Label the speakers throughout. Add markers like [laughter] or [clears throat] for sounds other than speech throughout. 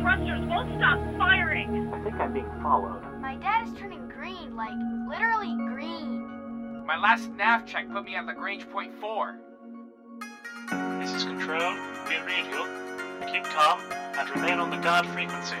Speaker 1: thrusters won't stop firing.
Speaker 2: I think I'm being followed.
Speaker 3: My dad is turning green, like literally green.
Speaker 4: My last nav check put me at Lagrange point 4.
Speaker 5: This is Control. We read you. Keep calm and remain on the guard frequency.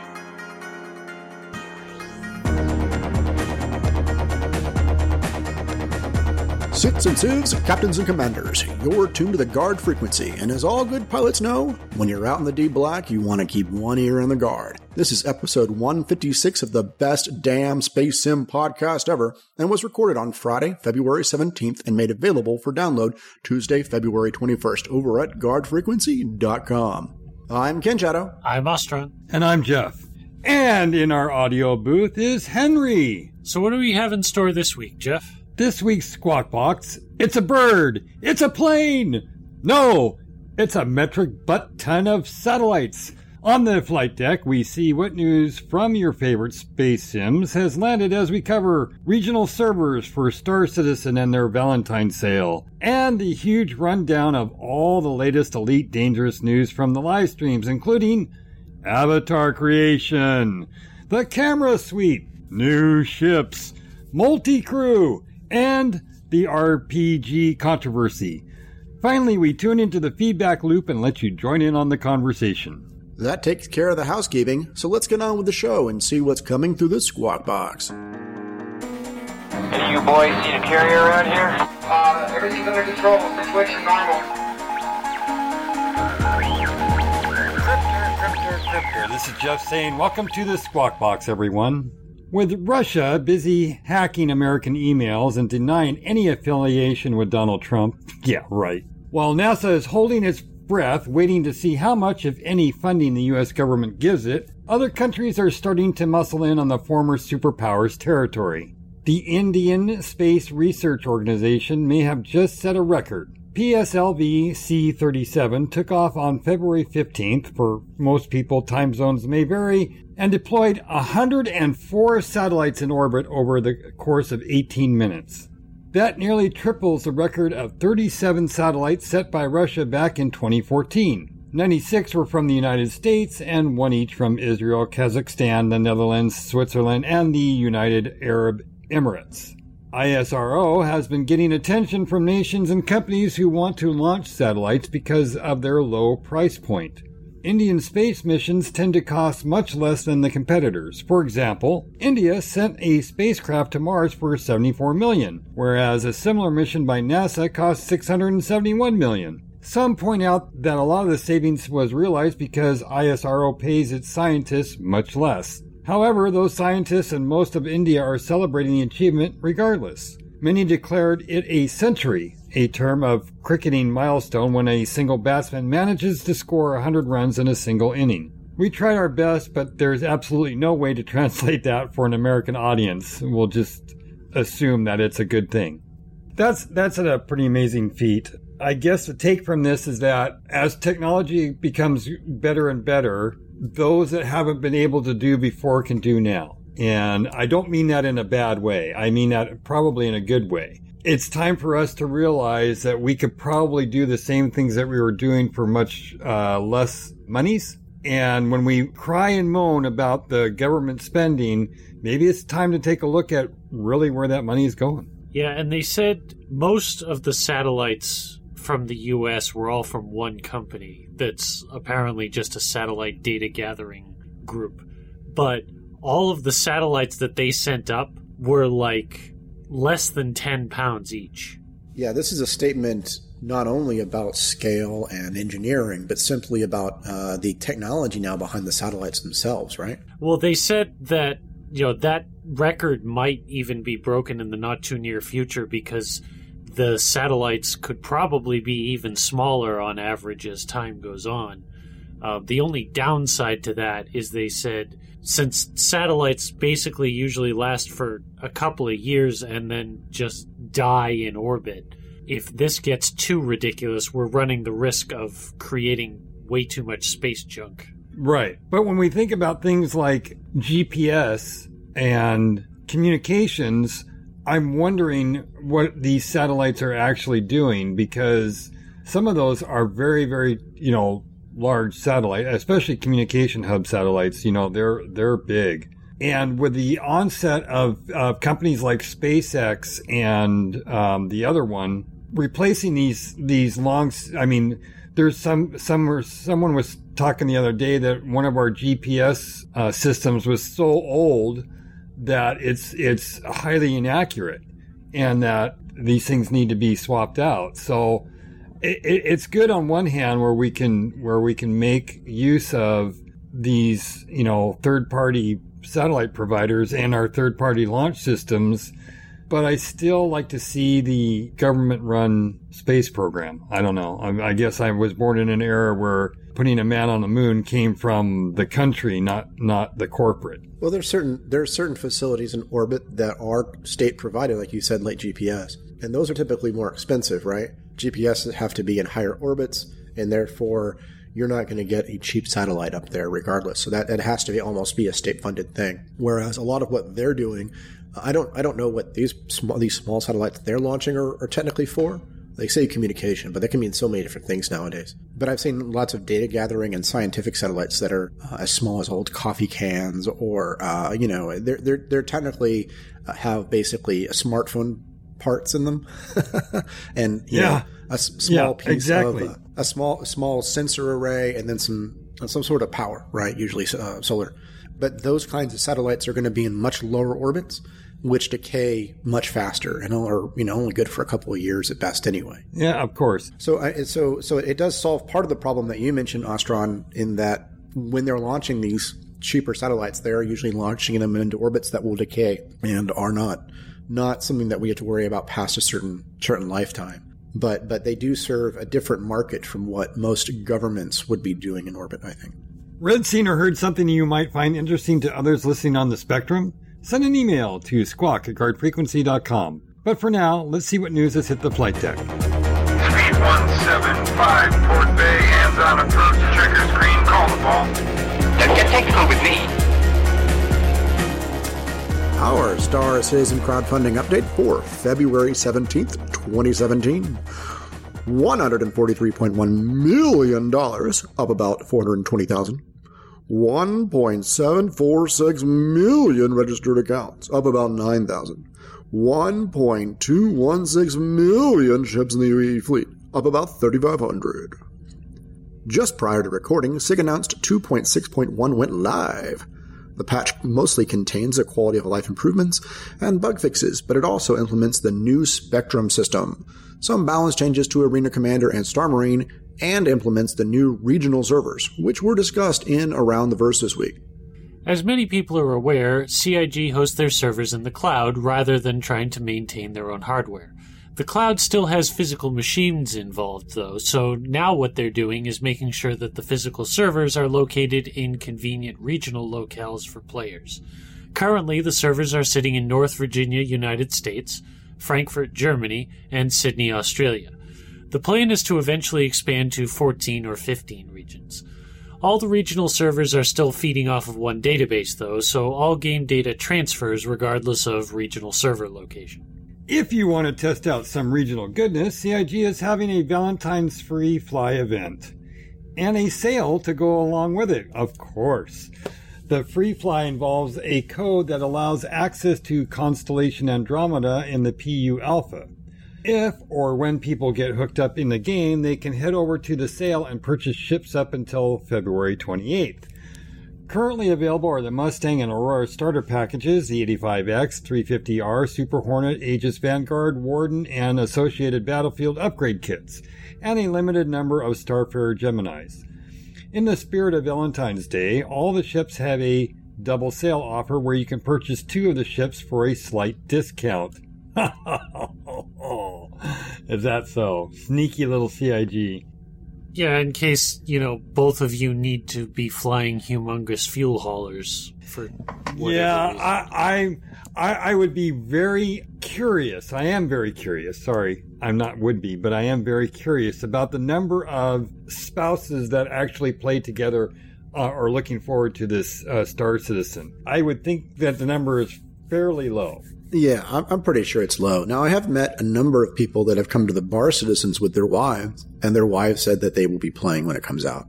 Speaker 6: Sits and sieves, captains and commanders, you're tuned to the guard frequency, and as all good pilots know, when you're out in the D black, you want to keep one ear on the guard. This is episode 156 of the best damn space sim podcast ever, and was recorded on Friday, February 17th, and made available for download Tuesday, February 21st over at guardfrequency.com. I'm Ken Shadow.
Speaker 5: I'm Ostron.
Speaker 7: And I'm Jeff. And in our audio booth is Henry.
Speaker 5: So, what do we have in store this week, Jeff?
Speaker 7: This week's Squawk Box, it's a bird, it's a plane. No, it's a metric butt ton of satellites. On the flight deck, we see what news from your favorite space sims has landed as we cover regional servers for Star Citizen and their Valentine sale, and the huge rundown of all the latest Elite Dangerous news from the live streams, including Avatar creation, the camera suite, new ships, multi crew, and the RPG controversy. Finally, we tune into the feedback loop and let you join in on the conversation.
Speaker 6: That takes care of the housekeeping, so let's get on with the show and see what's coming through the squawk box.
Speaker 4: Any of you boys seen a carrier around here?
Speaker 8: Uh, everything's under control. Situation normal.
Speaker 7: This is Jeff saying, Welcome to the Squawk Box, everyone. With Russia busy hacking American emails and denying any affiliation with Donald Trump, [laughs] yeah, right. While NASA is holding its breath, waiting to see how much, if any, funding the U.S. government gives it, other countries are starting to muscle in on the former superpower's territory. The Indian Space Research Organization may have just set a record. PSLV C 37 took off on February 15th. For most people, time zones may vary, and deployed 104 satellites in orbit over the course of 18 minutes. That nearly triples the record of 37 satellites set by Russia back in 2014. 96 were from the United States and one each from Israel, Kazakhstan, the Netherlands, Switzerland, and the United Arab Emirates. ISRO has been getting attention from nations and companies who want to launch satellites because of their low price point. Indian space missions tend to cost much less than the competitors. For example, India sent a spacecraft to Mars for 74 million, whereas a similar mission by NASA cost 671 million. Some point out that a lot of the savings was realized because ISRO pays its scientists much less. However, those scientists and most of India are celebrating the achievement regardless. Many declared it a century, a term of cricketing milestone when a single batsman manages to score 100 runs in a single inning. We tried our best, but there's absolutely no way to [laughs] translate that for an American audience. We'll just assume that it's a good thing. That's that's a pretty amazing feat. I guess the take from this is that as technology becomes better and better, those that haven't been able to do before can do now. And I don't mean that in a bad way. I mean that probably in a good way. It's time for us to realize that we could probably do the same things that we were doing for much uh, less monies. And when we cry and moan about the government spending, maybe it's time to take a look at really where that money is going.
Speaker 5: Yeah, and they said most of the satellites from the US were all from one company that's apparently just a satellite data gathering group. But all of the satellites that they sent up were like less than 10 pounds each.
Speaker 6: Yeah, this is a statement not only about scale and engineering, but simply about uh, the technology now behind the satellites themselves, right?
Speaker 5: Well, they said that, you know, that record might even be broken in the not too near future because the satellites could probably be even smaller on average as time goes on. Uh, the only downside to that is they said since satellites basically usually last for a couple of years and then just die in orbit, if this gets too ridiculous, we're running the risk of creating way too much space junk.
Speaker 7: Right. But when we think about things like GPS and communications, I'm wondering what these satellites are actually doing because some of those are very, very, you know, large satellite, especially communication hub satellites. You know, they're they're big. And with the onset of, of companies like SpaceX and um, the other one replacing these these long, I mean, there's some some someone was talking the other day that one of our GPS uh, systems was so old that it's it's highly inaccurate, and that these things need to be swapped out. So it, it's good on one hand where we can where we can make use of these you know third party satellite providers and our third party launch systems but I still like to see the government run space program. I don't know. I, I, guess I was born in an era where putting a man on the moon came from the country, not not the corporate.
Speaker 6: Well, there's certain there are certain facilities in orbit that are state provided, like you said, like GPS, and those are typically more expensive, right? GPS have to be in higher orbits, and therefore you're not going to get a cheap satellite up there regardless. So that it has to be almost be a state funded thing. Whereas a lot of what they're doing, I don't I don't know what these small these small satellites they're launching are, are technically for. They say communication, but that can mean so many different things nowadays. But I've seen lots of data gathering and scientific satellites that are uh, as small as old coffee cans, or uh, you know, they're they're they're technically uh, have basically a smartphone parts in them, [laughs] and yeah, know, a s- small
Speaker 7: yeah,
Speaker 6: piece
Speaker 7: exactly.
Speaker 6: of uh, a small small sensor array, and then some some sort of power, right? Usually uh, solar. But those kinds of satellites are going to be in much lower orbits, which decay much faster and are you know only good for a couple of years at best anyway.
Speaker 7: Yeah, of course.
Speaker 6: So I, so so it does solve part of the problem that you mentioned, Ostron, in that when they're launching these cheaper satellites, they are usually launching them into orbits that will decay and are not not something that we have to worry about past a certain certain lifetime. But but they do serve a different market from what most governments would be doing in orbit. I think.
Speaker 7: Read, seen, or heard something you might find interesting to others listening on the spectrum? Send an email to squawk at guardfrequency.com. But for now, let's see what news has hit the flight deck.
Speaker 8: Speed 175, Port Bay, hands on approach, checker screen, call the ball.
Speaker 4: Don't get technical with me.
Speaker 6: Our Star Citizen crowdfunding update for February 17th, 2017. $143.1 million, up about 420000 1.746 million registered accounts, up about 9,000. 1.216 million ships in the UEE fleet, up about 3,500. Just prior to recording, CIG announced 2.6.1 went live. The patch mostly contains the quality of life improvements and bug fixes, but it also implements the new Spectrum system, some balance changes to Arena Commander and Star Marine, and implements the new regional servers, which were discussed in Around the Verse this week.
Speaker 5: As many people are aware, CIG hosts their servers in the cloud rather than trying to maintain their own hardware. The cloud still has physical machines involved, though, so now what they're doing is making sure that the physical servers are located in convenient regional locales for players. Currently, the servers are sitting in North Virginia, United States, Frankfurt, Germany, and Sydney, Australia. The plan is to eventually expand to 14 or 15 regions. All the regional servers are still feeding off of one database, though, so all game data transfers regardless of regional server location.
Speaker 7: If you want to test out some regional goodness, CIG is having a Valentine's free fly event. And a sale to go along with it, of course. The free fly involves a code that allows access to Constellation Andromeda in the PU Alpha. If or when people get hooked up in the game, they can head over to the sale and purchase ships up until February 28th. Currently available are the Mustang and Aurora starter packages, the 85X, 350R, Super Hornet, Aegis Vanguard, Warden, and associated battlefield upgrade kits, and a limited number of Starfarer Geminis. In the spirit of Valentine's Day, all the ships have a double sale offer where you can purchase two of the ships for a slight discount. [laughs] Is that so? Sneaky little CIG.
Speaker 5: Yeah, in case, you know, both of you need to be flying humongous fuel haulers for
Speaker 7: Yeah,
Speaker 5: reason.
Speaker 7: I, I I would be very curious. I am very curious. Sorry, I'm not would be, but I am very curious about the number of spouses that actually play together uh, are looking forward to this uh, Star Citizen. I would think that the number is fairly low.
Speaker 6: Yeah, I'm, I'm pretty sure it's low. Now, I have met a number of people that have come to the Bar Citizens with their wives, and their wives said that they will be playing when it comes out.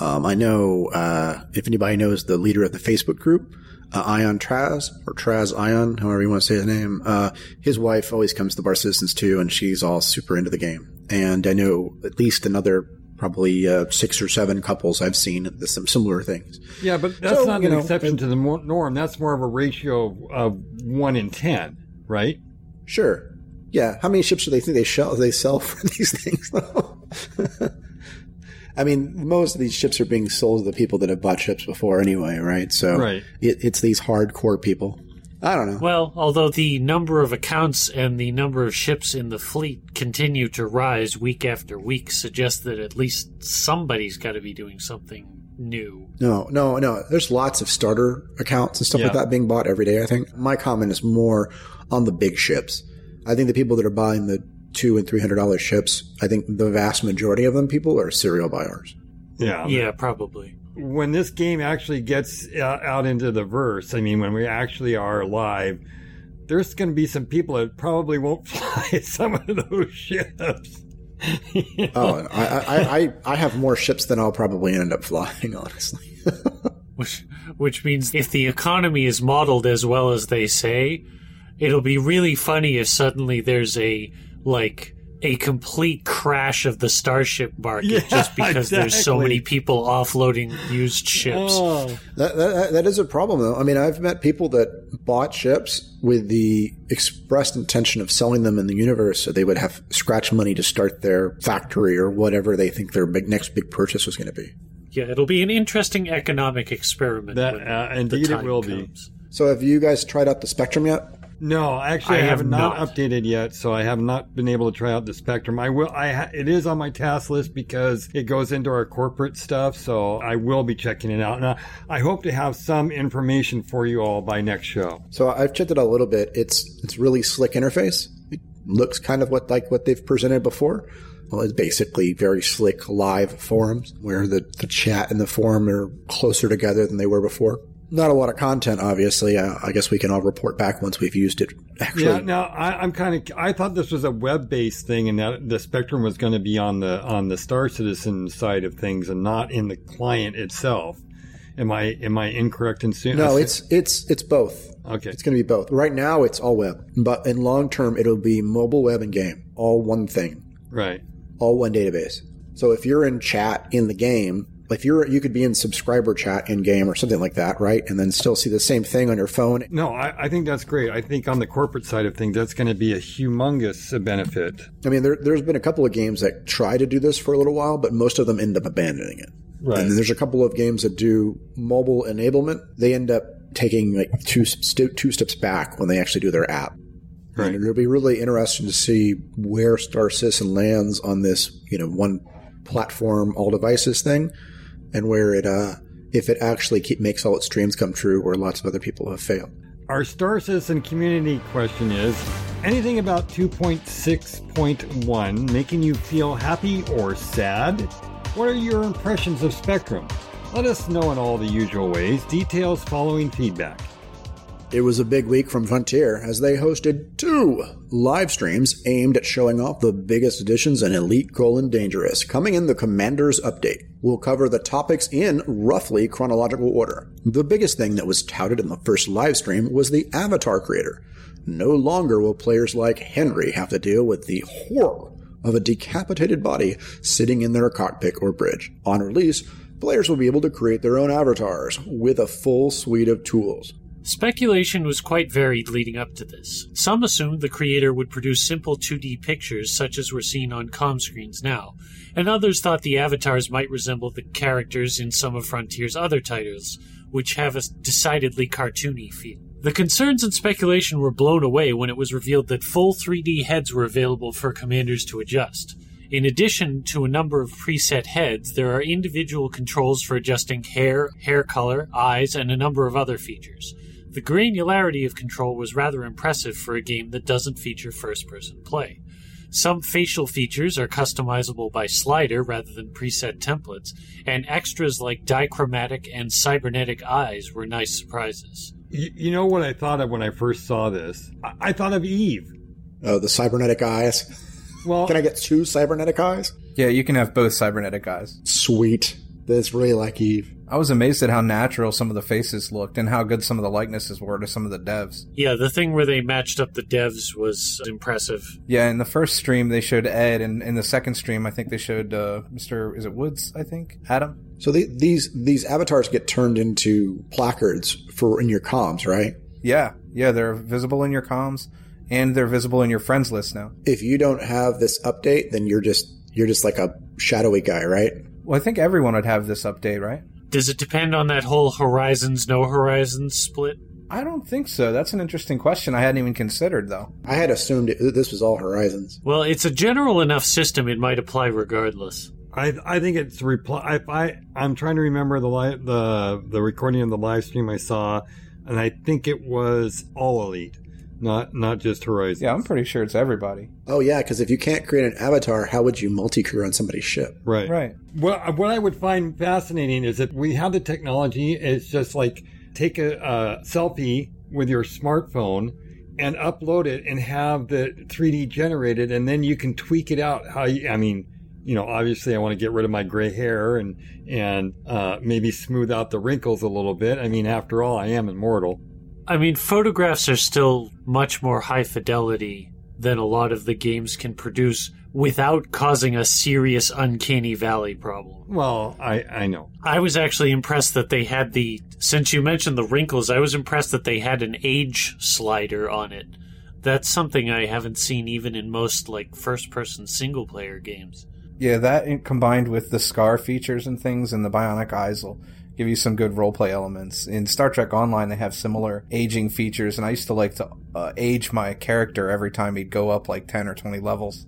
Speaker 6: Um, I know uh, if anybody knows the leader of the Facebook group, uh, Ion Traz or Traz Ion, however you want to say his name. Uh, his wife always comes to the Bar Citizens too, and she's all super into the game. And I know at least another probably uh, six or seven couples I've seen some similar things.
Speaker 7: Yeah, but that's
Speaker 6: So,
Speaker 7: not an
Speaker 6: know,
Speaker 7: exception
Speaker 6: it-
Speaker 7: to the norm. That's more of a ratio of, of one in ten, right?
Speaker 6: Sure. Yeah. How many ships do they think they sell, they sell for [laughs] these things, though? [laughs] I mean, most of these ships are being sold to the people that have bought ships before anyway, right? So
Speaker 7: Right.
Speaker 6: it, it's these hardcore people. I don't know.
Speaker 5: Well, although the number of accounts and the number of ships in the fleet continue to rise week after week, suggests that at least somebody's got to be doing something new.
Speaker 6: No, no, no. There's lots of starter accounts and stuff like that being bought every day, I think. My comment is more on the big ships. I think the people that are buying the two and three hundred dollar ships, I think the vast majority of them people are serial buyers.
Speaker 7: Yeah.
Speaker 5: Yeah, probably.
Speaker 7: When this game actually gets uh, out into the verse, I mean, when we actually are live, there's going to be some people that probably won't [laughs] fly some of those ships. You [laughs] know?
Speaker 6: Oh, I, I, I, I have more ships than I'll probably end up flying, [laughs] honestly.
Speaker 5: Which, which means if the economy is modeled as well as they say, it'll be really funny if suddenly there's a like a complete crash of the starship market
Speaker 7: Yeah,
Speaker 5: just because there's so many people offloading used ships.
Speaker 7: Oh,
Speaker 6: That, that that is a problem, though. I mean, I've met people that bought ships with the expressed intention of selling them in the universe, so they would have scratch money to start their factory or whatever they think their big next big purchase was going to be.
Speaker 5: Yeah, it'll be an interesting economic experiment.
Speaker 7: That,
Speaker 5: when
Speaker 7: uh,
Speaker 5: the
Speaker 7: indeed it
Speaker 5: time
Speaker 7: will be.
Speaker 6: So, have you guys tried out the Spectrum yet?
Speaker 7: No, actually, I,
Speaker 5: I
Speaker 7: have,
Speaker 5: have
Speaker 7: not,
Speaker 5: not.
Speaker 7: updated yet, so I have not been able to try out the Spectrum. I will. I ha- it is on my task list because it goes into our corporate stuff, so I will be checking it out. Now, I hope to have some information for you all by next show.
Speaker 6: So I've checked it out a little bit. It's it's really slick interface. It looks kind of what like what they've presented before. Well, it's basically very slick live forums where the, the chat and the forum are closer together than they were before. Not a lot of content, obviously. Uh, I guess we can all report back once we've used it. Actually,
Speaker 7: Yeah. Now, I, I'm kind of. I thought this was a web-based thing, and that the Spectrum was going to be on the on the Star Citizen side of things, and not in the client itself. Am I am I incorrect in saying?
Speaker 6: no, it's it's it's both.
Speaker 7: okay.
Speaker 6: It's going to be both. Right now, it's all web, but in long term, it'll be mobile, web, and game, all one thing.
Speaker 7: Right.
Speaker 6: all one database. So if you're in chat in the game, if you're you could be in subscriber chat in game or something like that, right? And then still see the same thing on your phone.
Speaker 7: No, I, I think that's great. I think on the corporate side of things, that's going to be a humongous benefit.
Speaker 6: I mean, there, there's been a couple of games that try to do this for a little while, but most of them end up abandoning it.
Speaker 7: Right.
Speaker 6: And then there's a couple of games that do mobile enablement. They end up taking like two st- two steps back when they actually do their app.
Speaker 7: Right.
Speaker 6: And it'll be really interesting to see where Star Citizen lands on this, you know, one platform, all devices thing, and where it, uh, if it actually keep, makes all its dreams come true, where lots of other people have failed.
Speaker 7: Our Star Citizen community question is anything about 2.6.1 making you feel happy or sad? What are your impressions of Spectrum? Let us know in all the usual ways. Details following feedback.
Speaker 6: It was a big week from Frontier as they hosted two live streams aimed at showing off the biggest additions in Elite Colon Dangerous. Coming in the Commander's Update, we'll cover the topics in roughly chronological order. The biggest thing that was touted in the first live stream was the Avatar creator. No longer will players like Henry have to deal with the horror of a decapitated body sitting in their cockpit or bridge. On release, players will be able to create their own avatars with a full suite of tools.
Speaker 5: Speculation was quite varied leading up to this. Some assumed the creator would produce simple 2D pictures such as we're seeing on com screens now, and others thought the avatars might resemble the characters in some of Frontier's other titles, which have a decidedly cartoony feel. The concerns and speculation were blown away when it was revealed that full 3D heads were available for commanders to adjust. In addition to a number of preset heads, there are individual controls for adjusting hair, hair color, eyes, and a number of other features. The granularity of control was rather impressive for a game that doesn't feature first person play. Some facial features are customizable by slider rather than preset templates, and extras like dichromatic and cybernetic eyes were nice surprises.
Speaker 7: You, you know what I thought of when I first saw this? I, I thought of Eve.
Speaker 6: Oh, the cybernetic eyes.
Speaker 7: Well,
Speaker 6: Can I get two cybernetic eyes?
Speaker 2: Yeah, you can have both cybernetic eyes.
Speaker 6: Sweet. that's really like Eve.
Speaker 2: I was amazed at how natural some of the faces looked and how good some of the likenesses were to some of the devs.
Speaker 5: Yeah, the thing where they matched up the devs was impressive.
Speaker 2: Yeah, in the first stream they showed Ed, and in the second stream I think they showed uh, Mr. Is it Woods? I think Adam.
Speaker 6: So the, these these avatars get turned into placards for in your comms, right?
Speaker 2: Yeah, yeah, they're visible in your comms, and they're visible in your friends list now.
Speaker 6: If you don't have this update, then you're just you're just like a shadowy guy, right?
Speaker 2: Well, I think everyone would have this update, right?
Speaker 5: Does it depend on that whole Horizons, no Horizons split?
Speaker 2: I don't think so. That's an interesting question. I hadn't even considered, though.
Speaker 6: I had assumed it, this was all Horizons.
Speaker 5: Well, it's a general enough system; it might apply regardless.
Speaker 7: I I think it's reply. If I I'm trying to remember the li- the the recording of the live stream I saw, and I think it was all elite, not not just Horizon.
Speaker 2: Yeah, I'm pretty sure it's everybody.
Speaker 6: Oh yeah, because if you can't create an avatar, how would you multi-crew on somebody's ship?
Speaker 7: Right.
Speaker 2: Right.
Speaker 7: What what I would find fascinating is that we have the technology. It's just like take a, a selfie with your smartphone and upload it and have the 3D generated, and then you can tweak it out. How you, I mean, you know, obviously I want to get rid of my gray hair and and uh, maybe smooth out the wrinkles a little bit. I mean, after all, I am immortal.
Speaker 5: I mean, photographs are still much more high fidelity than a lot of the games can produce without causing a serious uncanny valley problem.
Speaker 7: Well, I I know.
Speaker 5: I was actually impressed that they had the since you mentioned the wrinkles, I was impressed that they had an age slider on it. That's something I haven't seen even in most like first person single player games.
Speaker 2: Yeah, that combined with the scar features and things and the bionic eyes will give you some good roleplay elements. In Star Trek Online, they have similar aging features, and I used to like to uh, age my character every time he'd go up like 10 or 20 levels.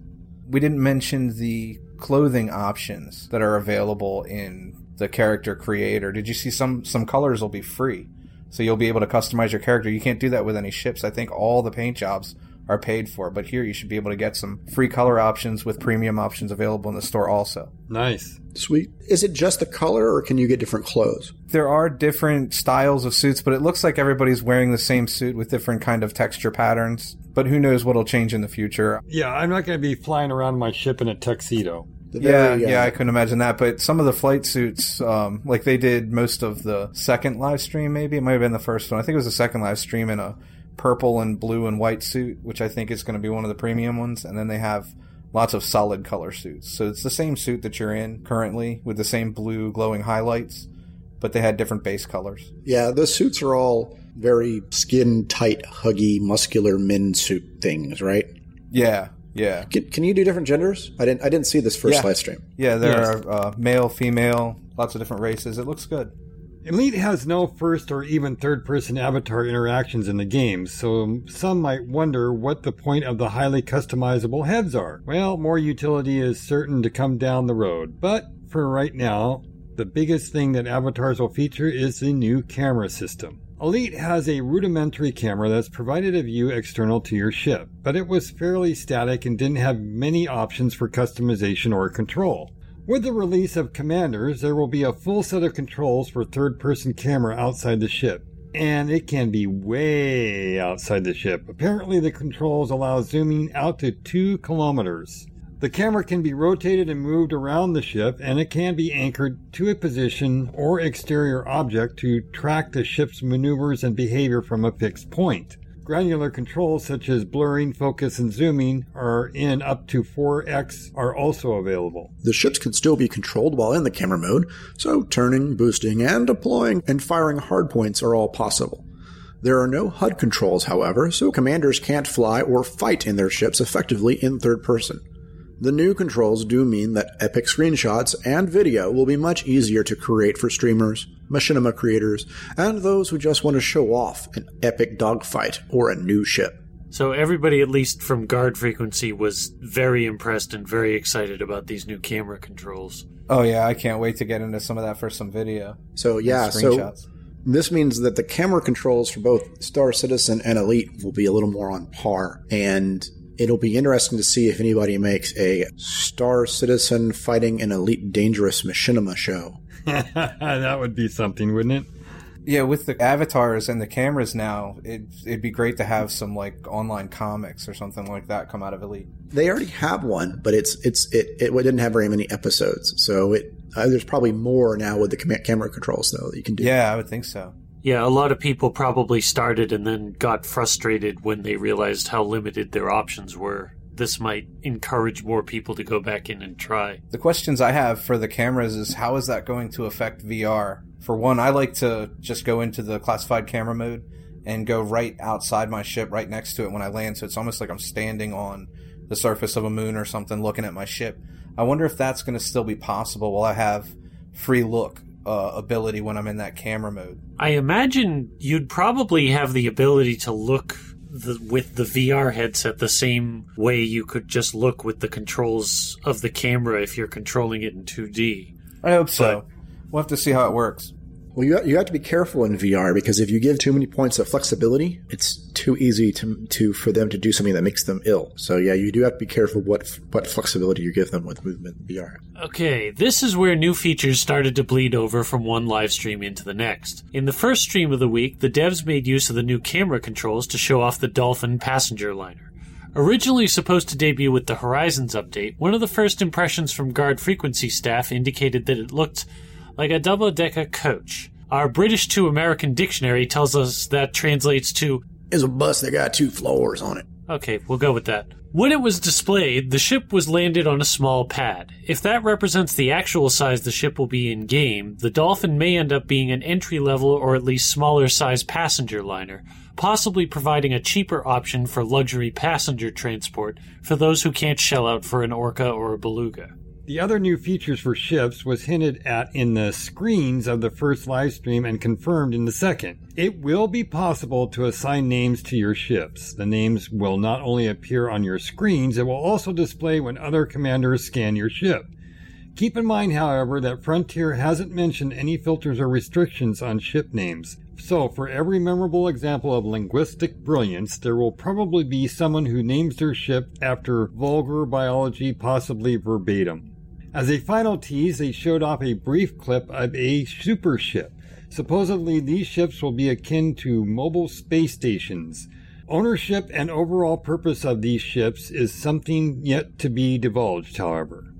Speaker 2: We didn't mention the clothing options that are available in the character creator. Did you see some some colors will be free? So you'll be able to customize your character. You can't do that with any ships. I think all the paint jobs are paid for, but here you should be able to get some free color options with premium options available in the store also.
Speaker 7: Nice.
Speaker 6: Sweet. Is it just the color, or can you get different clothes?
Speaker 2: There are different styles of suits, but it looks like everybody's wearing the same suit with different kind of texture patterns. But who knows what'll change in the future?
Speaker 7: Yeah, I'm not going to be flying around my ship in a tuxedo.
Speaker 6: The
Speaker 2: Yeah,
Speaker 6: uh,
Speaker 2: yeah, I couldn't imagine that. But some of the flight suits, um, like they did most of the second live stream, maybe it might have been the first one. I think it was the second live stream in a purple and blue and white suit, which I think is going to be one of the premium ones. And then they have lots of solid color suits. So it's the same suit that you're in currently with the same blue glowing highlights, but they had different base colors.
Speaker 6: Yeah, the suits are all very skin tight, huggy, muscular men suit things, right?
Speaker 2: Yeah, yeah.
Speaker 6: Can, can you do different genders? I didn't. I didn't see this first
Speaker 2: Yeah.
Speaker 6: live stream.
Speaker 2: Yeah, there
Speaker 7: Yes.
Speaker 2: are uh, male, female, lots of different races. It looks good.
Speaker 7: Elite has no first or even third person avatar interactions in the game, so some might wonder what the point of the highly customizable heads are. Well, more utility is certain to come down the road, but for right now, the biggest thing that avatars will feature is the new camera system. Elite has a rudimentary camera that's provided a view external to your ship, but it was fairly static and didn't have many options for customization or control. With the release of Commanders, there will be a full set of controls for third person camera outside the ship. And it can be way outside the ship. Apparently, the controls allow zooming out to 2 kilometers. The camera can be rotated and moved around the ship, and it can be anchored to a position or exterior object to track the ship's maneuvers and behavior from a fixed point. Granular controls such as blurring, focus, and zooming are in up to 4x are also available.
Speaker 6: The ships can still be controlled while in the camera mode, so turning, boosting, and deploying and firing hardpoints are all possible. There are no HUD controls, however, so commanders can't fly or fight in their ships effectively in third person. The new controls do mean that epic screenshots and video will be much easier to create for streamers, machinima creators, and those who just want to show off an epic dogfight or a new ship.
Speaker 5: So everybody, at least from guard frequency, was very impressed and very excited about these new camera controls.
Speaker 2: Oh yeah, I can't wait to get into some of that for some video.
Speaker 6: So yeah, so this means that the camera controls for both Star Citizen and Elite will be a little more on par, and it'll be interesting to see if anybody makes a Star Citizen fighting an Elite Dangerous Machinima show. [laughs]
Speaker 7: that would be something, wouldn't it?
Speaker 2: Yeah, with the avatars and the cameras now, it, it'd be great to have some like online comics or something like that come out of Elite.
Speaker 6: They already have one, but it's it's it, it didn't have very many episodes, so it Uh, there's probably more now with the cam- camera controls though that you can do.
Speaker 2: Yeah, I would think so.
Speaker 5: Yeah, a lot of people probably started and then got frustrated when they realized how limited their options were. This might encourage more people to go back in and try.
Speaker 2: The questions I have for the cameras is how is that going to affect VR? For one, I like to just go into the classified camera mode and go right outside my ship, right next to it when I land. So it's almost like I'm standing on the surface of a moon or something looking at my ship. I wonder if that's going to still be possible while I have free look uh, ability when I'm in that camera mode.
Speaker 5: I imagine you'd probably have the ability to look the, with the VR headset the same way you could just look with the controls of the camera if you're controlling it in 2D.
Speaker 2: I hope so. We'll have to see how it works.
Speaker 6: Well, you you have to be careful in VR because if you give too many points of flexibility, it's too easy to to for them to do something that makes them ill. So yeah, you do have to be careful what what flexibility you give them with movement in VR.
Speaker 5: Okay, this is where new features started to bleed over from one live stream into the next. In the first stream of the week, the devs made use of the new camera controls to show off the Dolphin passenger liner. Originally supposed to debut with the Horizons update, one of the first impressions from guard frequency staff indicated that it looked like a double decker coach. Our British to American dictionary tells us that translates to
Speaker 6: It's a bus that got two floors on it.
Speaker 5: Okay, we'll go with that. When it was displayed, the ship was landed on a small pad. If that represents the actual size the ship will be in game, the Dolphin may end up being an entry level or at least smaller size passenger liner, possibly providing a cheaper option for luxury passenger transport for those who can't shell out for an Orca or a Beluga.
Speaker 7: The other new features for ships was hinted at in the screens of the first live stream and confirmed in the second. It will be possible to assign names to your ships. The names will not only appear on your screens, it will also display when other commanders scan your ship. Keep in mind, however, that Frontier hasn't mentioned any filters or restrictions on ship names. So, for every memorable example of linguistic brilliance, there will probably be someone who names their ship after vulgar biology, possibly verbatim. As a final tease, they showed off a brief clip of a super ship. Supposedly, these ships will be akin to mobile space stations. Ownership and overall purpose of these ships is something yet to be divulged, however.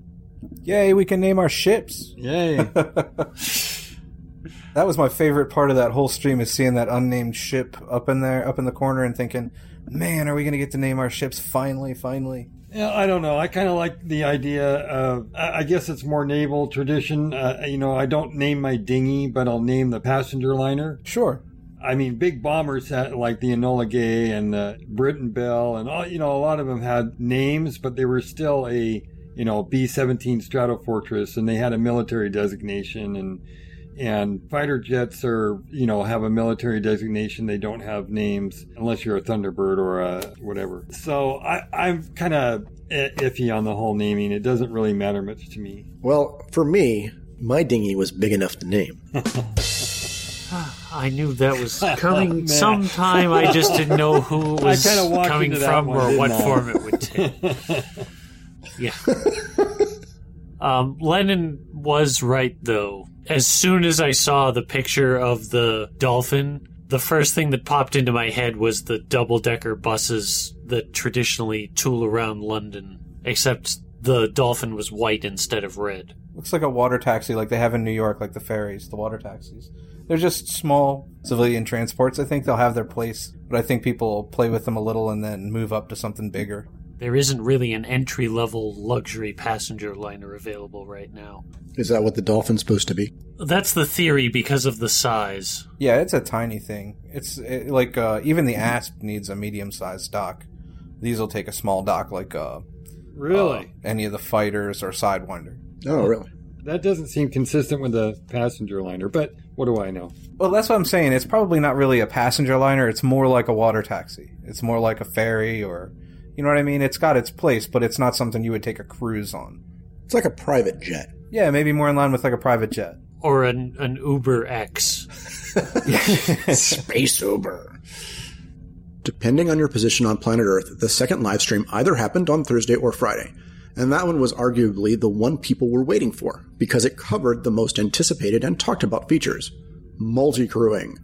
Speaker 2: Yay, we can name our ships.
Speaker 7: Yay. [laughs]
Speaker 2: That was my favorite part of that whole stream is seeing that unnamed ship up in there, up in the corner, and thinking, "Man, are we going to get to name our ships finally? Finally!"
Speaker 7: Yeah, I don't know. I kind of like the idea of, I guess it's more naval tradition. Uh, you know, I don't name my dinghy, but I'll name the passenger liner.
Speaker 2: Sure.
Speaker 7: I mean, big bombers had like the Enola Gay and the Britain Bell, and all, you know, a lot of them had names, but they were still a, you know, B 17 Stratofortress, and they had a military designation. And, and fighter jets are, you know, have a military designation. They don't have names unless you're a Thunderbird or a whatever. So I, I'm kind of iffy on the whole naming. It doesn't really matter much to me.
Speaker 6: Well, for me, my dinghy was big enough to name. [laughs]
Speaker 5: I knew that was [laughs] coming sometime. I just didn't know [laughs] who it was coming from
Speaker 7: one,
Speaker 5: or what
Speaker 7: I?
Speaker 5: form it would take. yeah. Um, Lennon was right, though. As soon as I saw the picture of the dolphin, the first thing that popped into my head was the double decker buses that traditionally tool around London, except the dolphin was white instead of red.
Speaker 2: Looks like a water taxi, like they have in New York, like the ferries, the water taxis. They're just small civilian transports. I think they'll have their place, but I think people play with them a little and then move up to something bigger.
Speaker 5: There isn't really an entry level luxury passenger liner available right now.
Speaker 6: Is that what the dolphin's supposed to be?
Speaker 5: That's the theory because of the size.
Speaker 2: Yeah, it's a tiny thing. It's it, like uh, even the Asp needs a medium-sized dock. These will take a small dock, like uh,
Speaker 7: Really?
Speaker 2: uh, any of the fighters or Sidewinder.
Speaker 6: Oh, really?
Speaker 7: that doesn't seem consistent with the passenger liner, but what do I know?
Speaker 2: Well, that's what I'm saying. It's probably not really a passenger liner. It's more like a water taxi. It's more like a ferry, or you know what I mean. It's got its place, but it's not something you would take a cruise on.
Speaker 6: It's like a private jet.
Speaker 2: Yeah, maybe more in line with like a private jet.
Speaker 5: Or an, an Uber X. [laughs]
Speaker 6: Space Uber. Depending on your position on planet Earth, the second live stream either happened on Thursday or Friday. And that one was arguably the one people were waiting for, because it covered the most anticipated and talked about features multi crewing.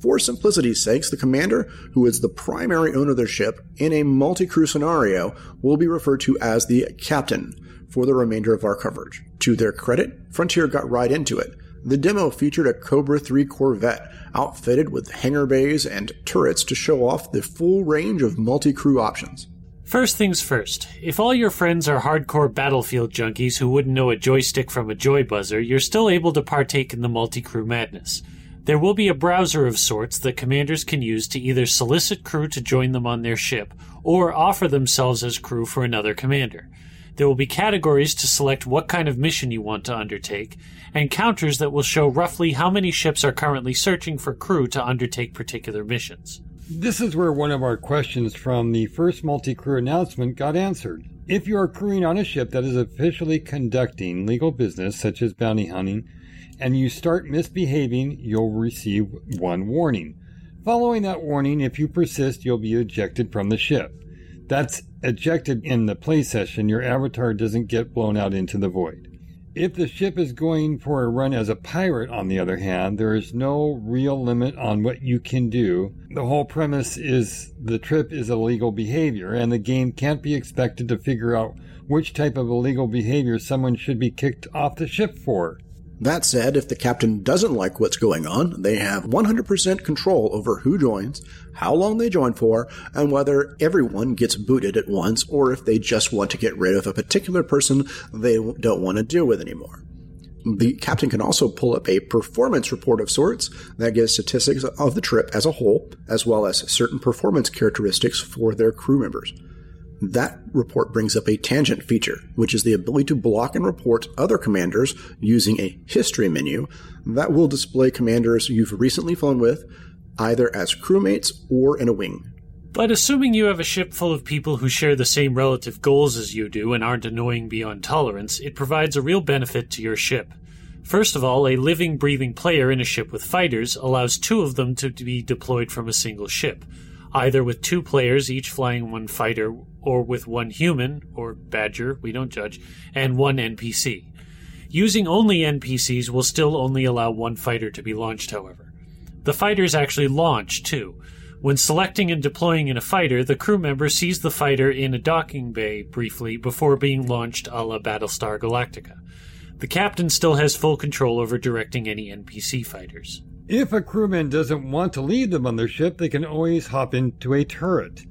Speaker 6: For simplicity's sakes, the commander, who is the primary owner of their ship, in a multi crew scenario, will be referred to as the captain. for the remainder of our coverage. To their credit, Frontier got right into it. The demo featured a Cobra 3 Corvette outfitted with hangar bays and turrets to show off the full range of multi crew options.
Speaker 5: First things first, if all your friends are hardcore battlefield junkies who wouldn't know a joystick from a joy buzzer, you're still able to partake in the multi crew madness. There will be a browser of sorts that commanders can use to either solicit crew to join them on their ship or offer themselves as crew for another commander. There will be categories to select what kind of mission you want to undertake, and counters that will show roughly how many ships are currently searching for crew to undertake particular missions.
Speaker 7: This is where one of our questions from the first multi crew announcement got answered. If you are crewing on a ship that is officially conducting legal business, such as bounty hunting, and you start misbehaving, you'll receive one warning. Following that warning, if you persist, you'll be ejected from the ship. That's ejected in the play session, your avatar doesn't get blown out into the void. If the ship is going for a run as a pirate, on the other hand, there is no real limit on what you can do. The whole premise is the trip is illegal behavior, and the game can't be expected to figure out which type of illegal behavior someone should be kicked off the ship for.
Speaker 6: That said, if the captain doesn't like what's going on, they have 100% control over who joins, how long they join for, and whether everyone gets booted at once or if they just want to get rid of a particular person they don't want to deal with anymore. The captain can also pull up a performance report of sorts that gives statistics of the trip as a whole, as well as certain performance characteristics for their crew members. That report brings up a tangent feature, which is the ability to block and report other commanders using a history menu that will display commanders you've recently flown with, either as crewmates or in a wing.
Speaker 5: But assuming you have a ship full of people who share the same relative goals as you do and aren't annoying beyond tolerance, it provides a real benefit to your ship. First of all, a living, breathing player in a ship with fighters allows two of them to be deployed from a single ship, either with two players each flying one fighter, or with one human, or badger, we don't judge, and one NPC. Using only NPCs will still only allow one fighter to be launched, however. The fighters actually launch, too. When selecting and deploying in a fighter, the crew member sees the fighter in a docking bay briefly before being launched a la Battlestar Galactica. The captain still has full control over directing any NPC fighters.
Speaker 7: If a crewman doesn't want to leave them on their ship, they can always hop into a turret.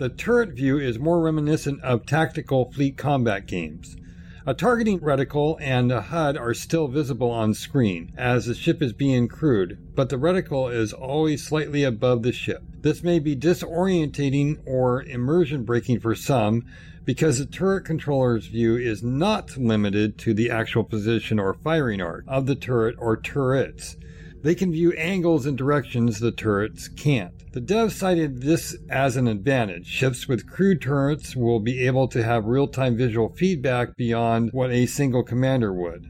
Speaker 7: The turret view is more reminiscent of tactical fleet combat games. A targeting reticle and a HUD are still visible on screen as the ship is being crewed, but the reticle is always slightly above the ship. This may be disorientating or immersion breaking for some because the turret controller's view is not limited to the actual position or firing arc of the turret or turrets. They can view angles and directions the turrets can't. The devs cited this as an advantage. Ships with crew turrets will be able to have real time visual feedback beyond what a single commander would.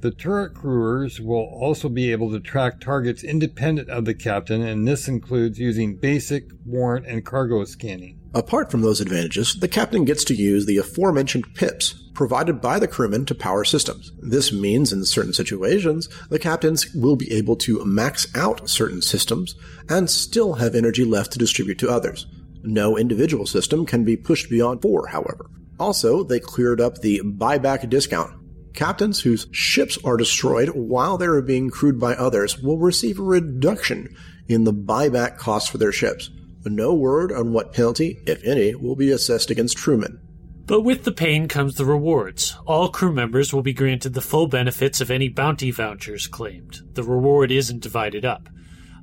Speaker 7: The turret crewers will also be able to track targets independent of the captain, and this includes using basic, warrant, and cargo scanning.
Speaker 6: Apart from those advantages, the captain gets to use the aforementioned pips provided by the crewmen to power systems. This means in certain situations, the captains will be able to max out certain systems and still have energy left to distribute to others. No individual system can be pushed beyond four, however. Also, they cleared up the buyback discount. Captains whose ships are destroyed while they are being crewed by others will receive a reduction in the buyback cost for their ships. No word on what penalty, if any, will be assessed against crewmen.
Speaker 5: But with the pain comes the rewards. All crew members will be granted the full benefits of any bounty vouchers claimed. The reward isn't divided up.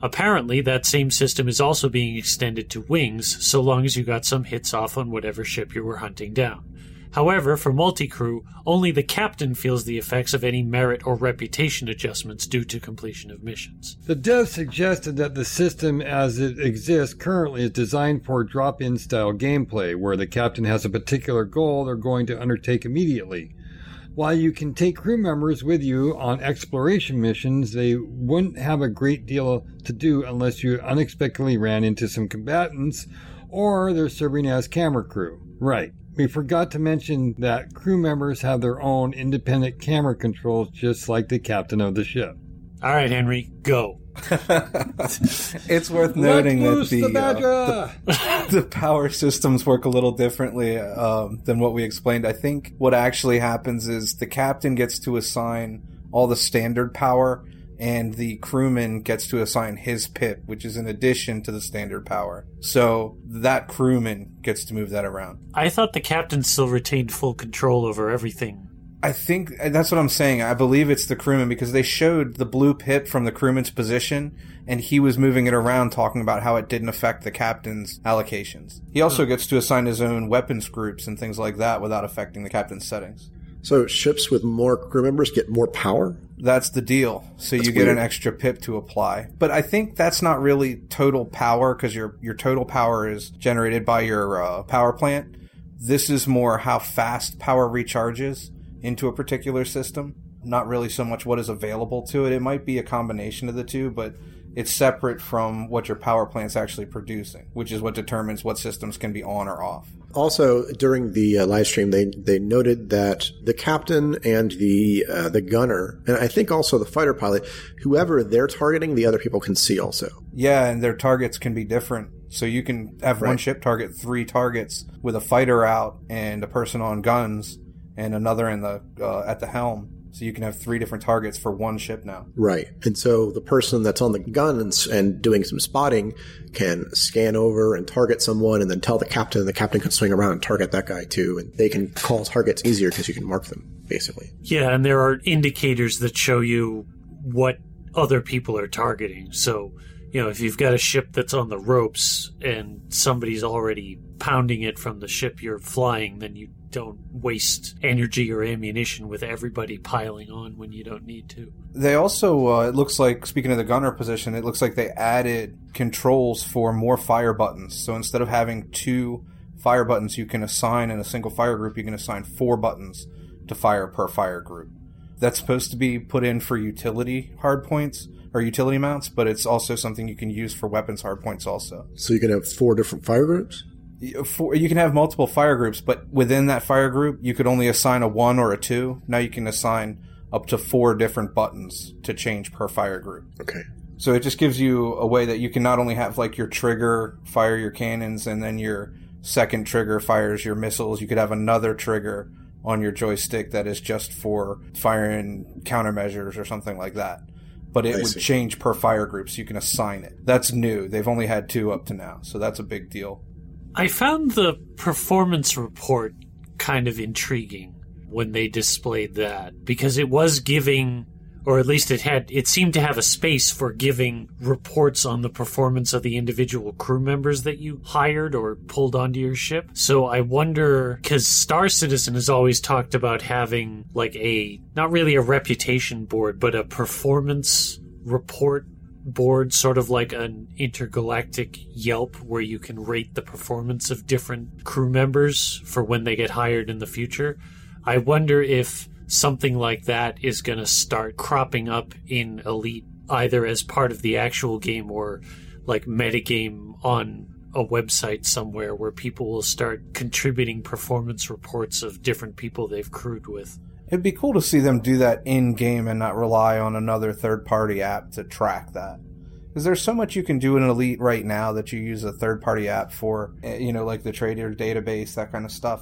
Speaker 5: Apparently, that same system is also being extended to wings, so long as you got some hits off on whatever ship you were hunting down. However, for multi-crew, only the captain feels the effects of any merit or reputation adjustments due to completion of missions.
Speaker 7: The devs suggested that the system as it exists currently is designed for drop-in style gameplay, where the captain has a particular goal they're going to undertake immediately. While you can take crew members with you on exploration missions, they wouldn't have a great deal to do unless you unexpectedly ran into some combatants or they're serving as camera crew. Right. We forgot to mention that crew members have their own independent camera controls just like the captain of the ship.
Speaker 5: All right, Henry, go. [laughs]
Speaker 2: it's worth noting that the,
Speaker 6: the
Speaker 2: uh,
Speaker 6: Badger! [laughs]
Speaker 2: the power systems work a little differently um, than what we explained. I think what actually happens is the captain gets to assign all the standard power, and the crewman gets to assign his pip, which is in addition to the standard power. So that crewman gets to move that around.
Speaker 5: I thought the captain still retained full control over everything.
Speaker 2: I think uh, that's what I'm saying. I believe it's the crewman because they showed the blue pip from the crewman's position and he was moving it around talking about how it didn't affect the captain's allocations. He also hmm. gets to assign his own weapons groups and things like that without affecting the captain's settings.
Speaker 6: So ships with more crew members get more power?
Speaker 2: That's the deal. So you get
Speaker 6: weird.
Speaker 2: an extra pip to apply. But I think that's not really total power because your your total power is generated by your uh, power plant. This is more how fast power recharges into a particular system. Not really so much what is available to it. It might be a combination of the two, but it's separate from what your power plant's actually producing, which is what determines what systems can be on or off.
Speaker 6: Also, during the uh, live stream, they they noted that the captain and the uh, the gunner, and I think also the fighter pilot, whoever they're targeting, the other people can see also.
Speaker 2: Yeah, and their targets can be different. So you can have one ship target three targets with a fighter out and a person on guns and another in the uh, at the helm. So you can have three different targets for one ship now.
Speaker 6: Right. And so the person that's on the gun and, and doing some spotting can scan over and target someone and then tell the captain, and the captain can swing around and target that guy too. And they can call targets easier because you can mark them, basically.
Speaker 5: Yeah, and there are indicators that show you what other people are targeting. So, you know, if you've got a ship that's on the ropes and somebody's already pounding it from the ship you're flying, then you don't waste energy or ammunition with everybody piling on when you don't need to.
Speaker 2: They also, uh, it looks like, speaking of the gunner position, it looks like they added controls for more fire buttons. So instead of having two fire buttons you can assign in a single fire group, you can assign four buttons to fire per fire group. That's supposed to be put in for utility hardpoints or utility mounts, but it's also something you can use for weapons hardpoints also.
Speaker 6: So you can have four different fire groups?
Speaker 2: For, you can have multiple fire groups, but within that fire group, you could only assign a one or a two. Now you can assign up to four different buttons to change per fire group.
Speaker 6: Okay.
Speaker 2: So it just gives you a way that you can not only have like your trigger fire your cannons and then your second trigger fires your missiles, you could have another trigger on your joystick that is just for firing countermeasures or something like that. But it
Speaker 6: I
Speaker 2: would
Speaker 6: see.
Speaker 2: change per fire group so you can assign it. That's new. They've only had two up to now, so that's a big deal.
Speaker 5: I found the performance report kind of intriguing when they displayed that because it was giving or at least it had it seemed to have a space for giving reports on the performance of the individual crew members that you hired or pulled onto your ship. So I wonder cuz Star Citizen has always talked about having like a not really a reputation board but a performance report board, sort of like an intergalactic Yelp, where you can rate the performance of different crew members for when they get hired in the future. I wonder if something like that is going to start cropping up in Elite, either as part of the actual game or like metagame on a website somewhere where people will start contributing performance reports of different people they've crewed with.
Speaker 2: It'd be cool to see them do that in game and not rely on another third party app to track that. Because there's so much you can do in Elite right now that you use a third party app for, eh, you know, like the trader database, that kind of stuff,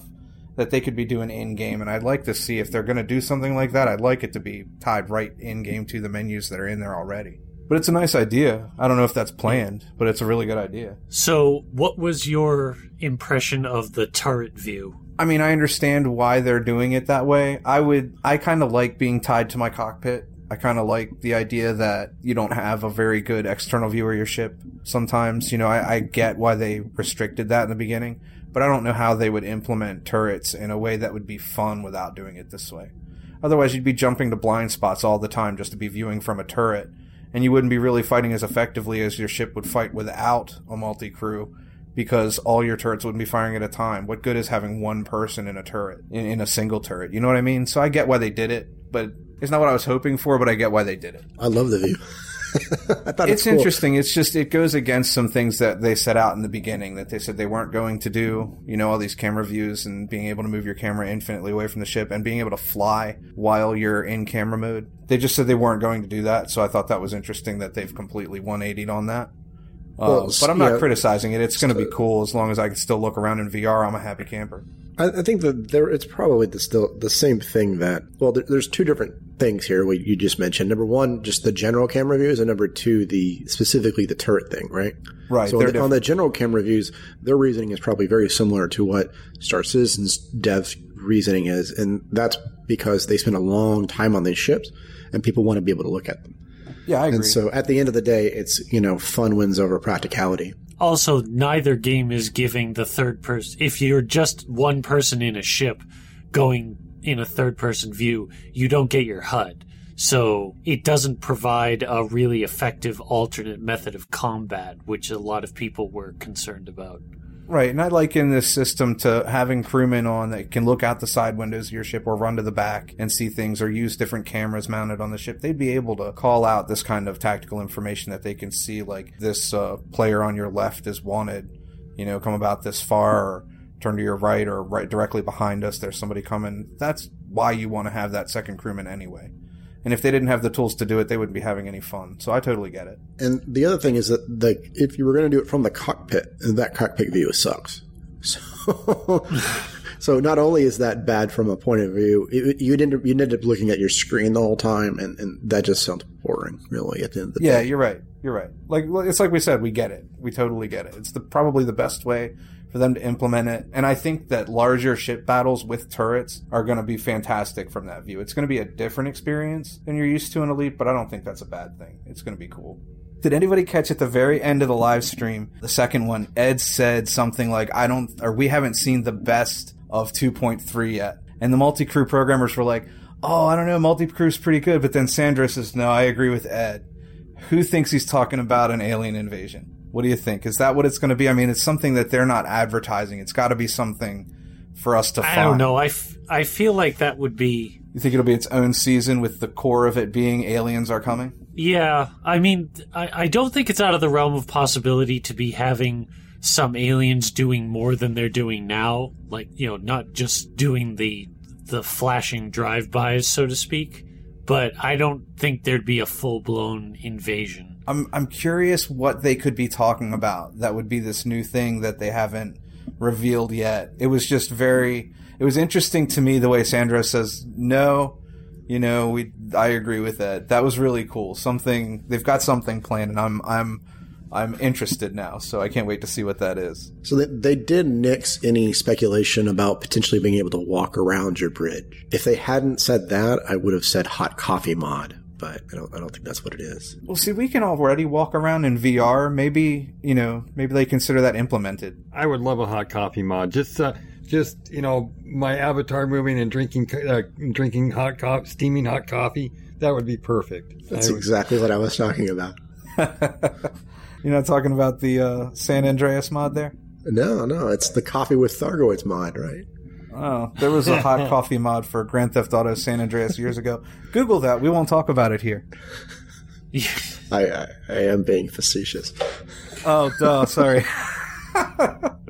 Speaker 2: that they could be doing in game. And I'd like to see if they're going to do something like that, I'd like it to be tied right in game to the menus that are in there already. But it's a nice idea. I don't know if that's planned, but it's a really good idea.
Speaker 5: So, what was your impression of the turret view?
Speaker 2: I mean, I understand why they're doing it that way. I would, I kind of like being tied to my cockpit. I kind of like the idea that you don't have a very good external view of your ship. Sometimes, you know, I, I get why they restricted that in the beginning, but I don't know how they would implement turrets in a way that would be fun without doing it this way. Otherwise, you'd be jumping to blind spots all the time just to be viewing from a turret, and you wouldn't be really fighting as effectively as your ship would fight without a multi crew because all your turrets wouldn't be firing at a time. What good is having one person in a turret, in, in a single turret? You know what I mean? So I get why they did it, but it's not what I was hoping for, but I get why they did it.
Speaker 6: I love the view. [laughs] I thought it's,
Speaker 2: It's
Speaker 6: cool.
Speaker 2: interesting. It's just, it goes against some things that they set out in the beginning that they said they weren't going to do. You know, all these camera views and being able to move your camera infinitely away from the ship and being able to fly while you're in camera mode. They just said they weren't going to do that, so I thought that was interesting that they've completely 180'd on that. Uh,
Speaker 6: Well,
Speaker 2: but I'm not
Speaker 6: yeah.
Speaker 2: criticizing it. It's going to be cool as long as I can still look around in VR. I'm a happy camper.
Speaker 6: I, I think that there it's probably the still the same thing that well there, there's two different things here what you just mentioned number one just the general camera views and number two the specifically the turret thing right
Speaker 2: Right,
Speaker 6: so on the, on the general camera views their reasoning is probably very similar to what Star Citizen's devs reasoning is and that's because they spend a long time on these ships and people want to be able to look at them
Speaker 2: Yeah, I agree.
Speaker 6: and so at the end of the day it's you know fun wins over practicality
Speaker 5: Also, neither game is giving the third person. If you're just one person in a ship going in a third person view, you don't get your HUD. So it doesn't provide a really effective alternate method of combat, which a lot of people were concerned about.
Speaker 2: Right, and I liken this system to having crewmen on that can look out the side windows of your ship or run to the back and see things or use different cameras mounted on the ship. They'd be able to call out this kind of tactical information that they can see, like this uh, player on your left is wanted, you know, come about this far or turn to your right or right directly behind us. There's somebody coming. That's why you want to have that second crewman anyway. And if they didn't have the tools to do it, they wouldn't be having any fun. So I totally get it.
Speaker 6: And the other thing is that the if you were going to do it from the cockpit, that cockpit view sucks. So, [laughs] so not only is that bad from a point of view, it, you'd end up, you'd end up looking at your screen the whole time, and, and that just sounds boring, really. At the end of the
Speaker 2: Yeah,
Speaker 6: day,
Speaker 2: you're right. You're right. Like it's like we said, we get it. We totally get it. It's the probably the best way for them to implement it. And I think that larger ship battles with turrets are going to be fantastic from that view. It's going to be a different experience than you're used to in Elite, but I don't think that's a bad thing. It's going to be cool. Did anybody catch at the very end of the live stream, the second one, Ed said something like, I don't, or we haven't seen the best of 2.3 yet. And the multi crew programmers were like, oh, I don't know, multi crew's pretty good. But then Sandro says, no, I agree with Ed. Who thinks he's talking about an alien invasion? What do you think? Is that what it's going to be? I mean, it's something that they're not advertising. It's got to be something for us to find.
Speaker 5: I don't know. I, f- I feel like that would be
Speaker 2: You think it'll be its own season with the core of it being aliens are coming?
Speaker 5: Yeah, I mean, I, I don't think it's out of the realm of possibility to be having some aliens doing more than they're doing now, like you know, not just doing the the flashing drive-bys, so to speak. But I don't think there'd be a full blown invasion.
Speaker 2: I'm I'm curious what they could be talking about. That would be this new thing that they haven't revealed yet. It was just very. It was interesting to me the way Sandro says no. You know, we I agree with that. That was really cool. Something they've got something planned, and I'm I'm I'm interested now. So I can't wait to see what that is.
Speaker 6: So they, they did nix any speculation about potentially being able to walk around your bridge. If they hadn't said that, I would have said hot coffee mod, but I don't. I don't think that's what it is.
Speaker 2: Well, see, we can already walk around in VR. Maybe you know, maybe they consider that implemented.
Speaker 7: I would love a hot coffee mod. Just, uh, just you know, my avatar moving and drinking, uh, drinking hot coffee, steaming hot coffee. That would be perfect.
Speaker 6: That's
Speaker 7: I would-
Speaker 6: exactly what I was talking about. [laughs]
Speaker 2: You're not talking about the uh, San Andreas mod there.
Speaker 6: No, no, it's the coffee with Thargoids mod, right?
Speaker 2: Oh, there was a hot [laughs] coffee mod for Grand Theft Auto San Andreas years ago. Google that. We won't talk about it here. [laughs]
Speaker 6: I, I, I am being facetious.
Speaker 2: Oh, duh. Sorry. [laughs]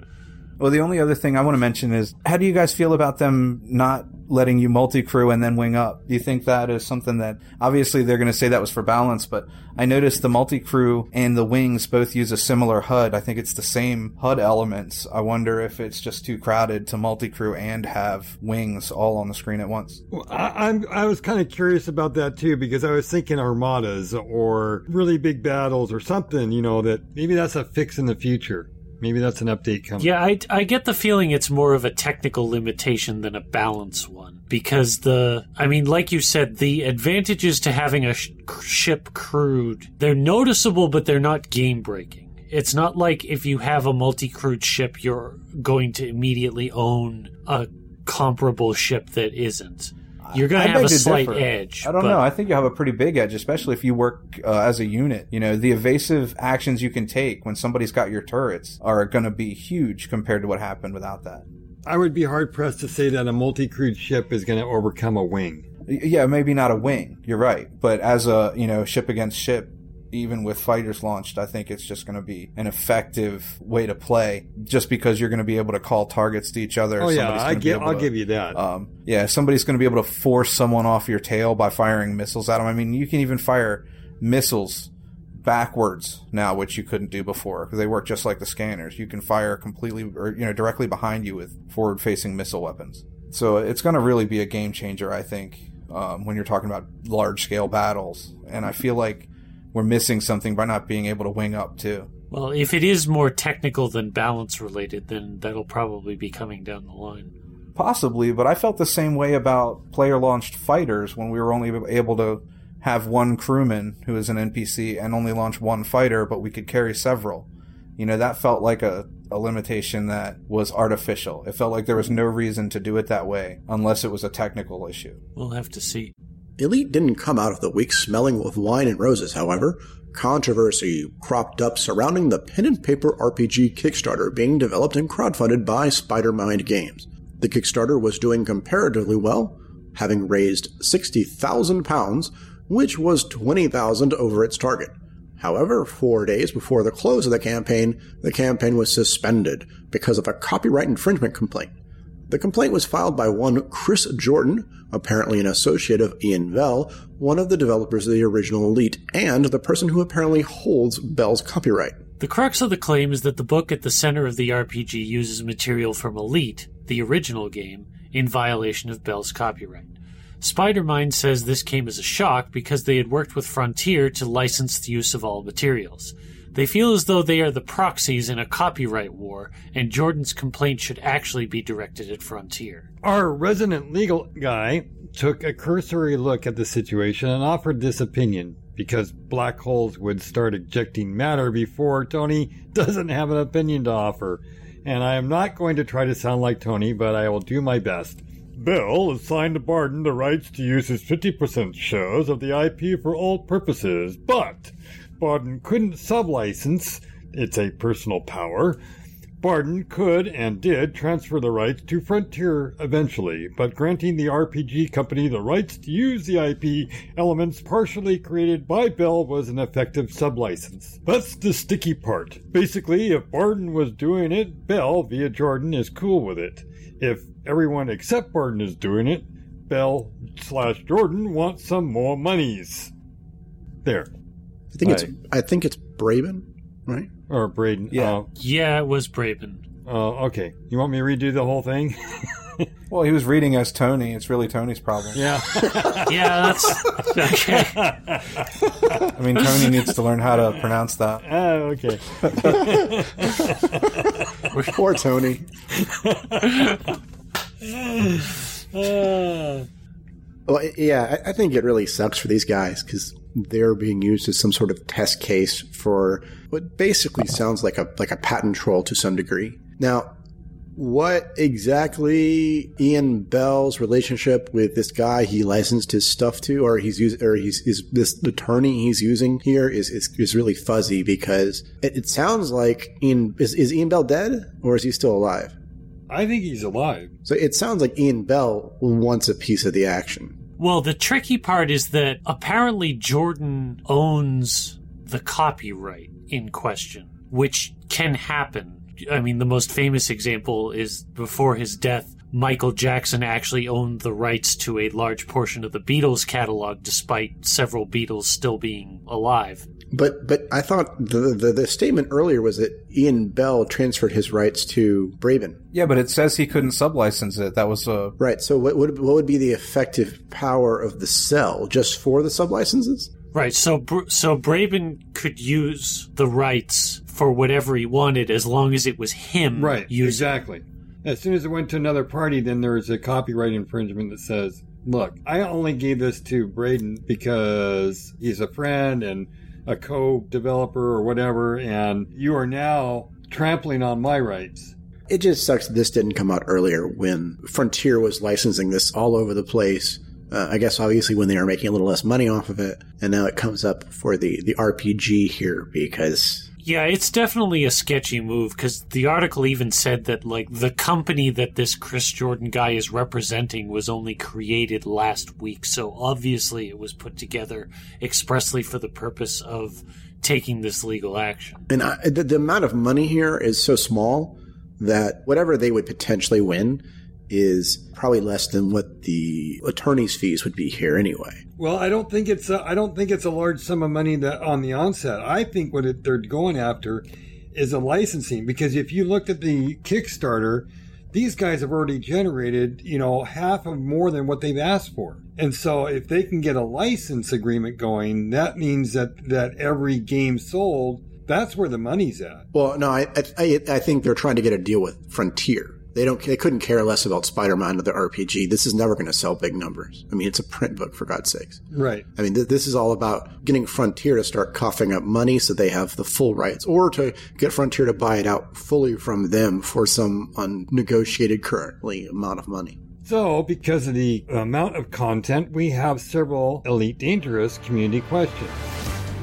Speaker 2: well, the only other thing I want to mention is how do you guys feel about them not letting you multi crew and then wing up? Do you think that is something that obviously they're going to say that was for balance, but I noticed the multi crew and the wings both use a similar HUD. I think it's the same HUD elements. I wonder if it's just too crowded to multi crew and have wings all on the screen at once.
Speaker 7: Well, I, I'm I was kind of curious about that too because I was thinking armadas or really big battles or something. You know that maybe that's a fix in the future. Maybe that's an update coming.
Speaker 5: Yeah, I, I get the feeling it's more of a technical limitation than a balance one. Because the, I mean, like you said, the advantages to having a sh- ship crewed, they're noticeable, but they're not game breaking. It's not like if you have a multi crewed ship, you're going to immediately own a comparable ship that isn't. You're going to have a
Speaker 2: to
Speaker 5: slight
Speaker 2: differ.
Speaker 5: edge.
Speaker 2: I don't
Speaker 5: but-
Speaker 2: know. I think you have a pretty big edge, especially if you work uh, as a unit. You know, the evasive actions you can take when somebody's got your turrets are going to be huge compared to what happened without that.
Speaker 7: I would be hard pressed to say that a multi-crewed ship is going to overcome a wing.
Speaker 2: Yeah, maybe not a wing. You're right, but as a you know ship against ship, even with fighters launched, I think it's just going to be an effective way to play just because you're going to be able to call targets to each other.
Speaker 7: Oh yeah, I
Speaker 2: gonna be
Speaker 7: give,
Speaker 2: able
Speaker 7: I'll
Speaker 2: to-
Speaker 7: give you that.
Speaker 2: um, yeah, somebody's going to be able to force someone off your tail by firing missiles at them. I mean, you can even fire missiles backwards now, which you couldn't do before because they work just like the scanners. You can fire completely or you know directly behind you with forward-facing missile weapons. So it's going to really be a game changer, I think, um, when you're talking about large-scale battles. And I feel like we're missing something by not being able to wing up too.
Speaker 5: Well, if it is more technical than balance related, then that'll probably be coming down the line.
Speaker 2: Possibly, but I felt the same way about player launched fighters when we were only able to have one crewman who is an NPC and only launch one fighter, but we could carry several. You know, that felt like a, a limitation that was artificial. It felt like there was no reason to do it that way unless it was a technical issue.
Speaker 5: We'll have to see.
Speaker 6: Elite didn't come out of the week smelling of wine and roses, however. Controversy cropped up surrounding the pen and paper RPG Kickstarter being developed and crowdfunded by Spider-Mind Games. The Kickstarter was doing comparatively well, having raised 60,000 pounds, which was 20,000 over its target. However, four days before the close of the campaign, the campaign was suspended because of a copyright infringement complaint. The complaint was filed by one Chris Jordan, apparently an associate of Ian Bell, one of the developers of the original Elite, and the person who apparently holds Bell's copyright.
Speaker 5: The crux of the claim is that the book at the center of the RPG uses material from Elite, the original game, in violation of Bell's copyright. Spider-Mind says this came as a shock because they had worked with Frontier to license the use of all materials. They feel as though they are the proxies in a copyright war, and Jordan's complaint should actually be directed at Frontier.
Speaker 7: Our resident legal guy took a cursory look at the situation and offered this opinion because black holes would start ejecting matter before Tony doesn't have an opinion to offer. And I am not going to try to sound like Tony, but I will do my best. Bell assigned Barton the rights to use his 50% shares of the IP for all purposes, but Barton couldn't sublicense, it's a personal power, Barden could and did transfer the rights to Frontier eventually, but granting the RPG company the rights to use the IP elements partially created by Bell was an effective sublicense. That's the sticky part. Basically, if Barden was doing it, Bell, via Jordan, is cool with it. If everyone except Barden is doing it, Bell slash Jordan wants some more monies. There.
Speaker 6: I think it's I think it's Braben, right?
Speaker 7: Or Braden.
Speaker 2: Yeah.
Speaker 7: Uh,
Speaker 5: Yeah, it was Braben.
Speaker 7: uh, okay. You want me to redo the whole thing? [laughs]
Speaker 2: Well, he was reading as Tony. It's really Tony's problem.
Speaker 7: yeah. [laughs]
Speaker 5: Yeah, that's okay.
Speaker 2: I mean, Tony needs to learn how to pronounce that. [laughs]
Speaker 7: Oh, okay.
Speaker 6: Poor Tony.
Speaker 7: Uh,
Speaker 6: Well, yeah, I, I think it really sucks for these guys because they're being used as some sort of test case for what basically sounds like a like a patent troll to some degree. Now, what exactly Ian Bell's relationship with this guy he licensed his stuff to, or he's using, or he's is this attorney he's using here is is, is really fuzzy because it, it sounds like Ian is is Ian Bell dead or is he still alive?
Speaker 7: I think he's alive.
Speaker 6: So it sounds like Ian Bell wants a piece of the action.
Speaker 5: Well, the tricky part is that apparently Jordan owns the copyright in question, which can happen. I mean, the most famous example is before his death, Michael Jackson actually owned the rights to a large portion of the Beatles catalog, despite several Beatles still being alive.
Speaker 6: But but I thought the, the the statement earlier was that Ian Bell transferred his rights to Braben.
Speaker 2: Yeah, but it says he couldn't sublicense it. That was a
Speaker 6: Right. So what would what would be the effective power of the cell just for the sublicenses?
Speaker 5: Right. So, Br- so Braben could use the rights for whatever he wanted, as long as it was him.
Speaker 7: Right.
Speaker 5: Using.
Speaker 7: Exactly. As soon as it went to another party, then there's a copyright infringement that says, look, I only gave this to Braden because he's a friend and a co developer or whatever, and you are now trampling on my rights.
Speaker 6: It just sucks this didn't come out earlier when Frontier was licensing this all over the place. Uh, I guess obviously when they were making a little less money off of it, and now it comes up for the the RPG here because
Speaker 5: Yeah, it's definitely a sketchy move because the article even said that like the company that this Chris Jordan guy is representing was only created last week, so obviously it was put together expressly for the purpose of taking this legal action.
Speaker 6: And I, the, the amount of money here is so small that whatever they would potentially win is probably less than what the attorney's fees would be here anyway.
Speaker 7: Well, I don't think it's a, I don't think it's a large sum of money that on the onset. I think what it, they're going after is a licensing because if you looked at the Kickstarter, these guys have already generated, you know, half of more than what they've asked for. And so if they can get a license agreement going, that means that that every game sold, that's where the money's at.
Speaker 6: Well, no, I, I, I think they're trying to get a deal with Frontier. They don't. They couldn't care less about Spider-Mind or the RPG. This is never going to sell big numbers. I mean, it's a print book for God's sakes.
Speaker 7: Right.
Speaker 6: I mean, th- this is all about getting Frontier to start coughing up money so they have the full rights, or to get Frontier to buy it out fully from them for some unnegotiated currently amount of money.
Speaker 7: So, because of the amount of content, we have several Elite Dangerous community questions.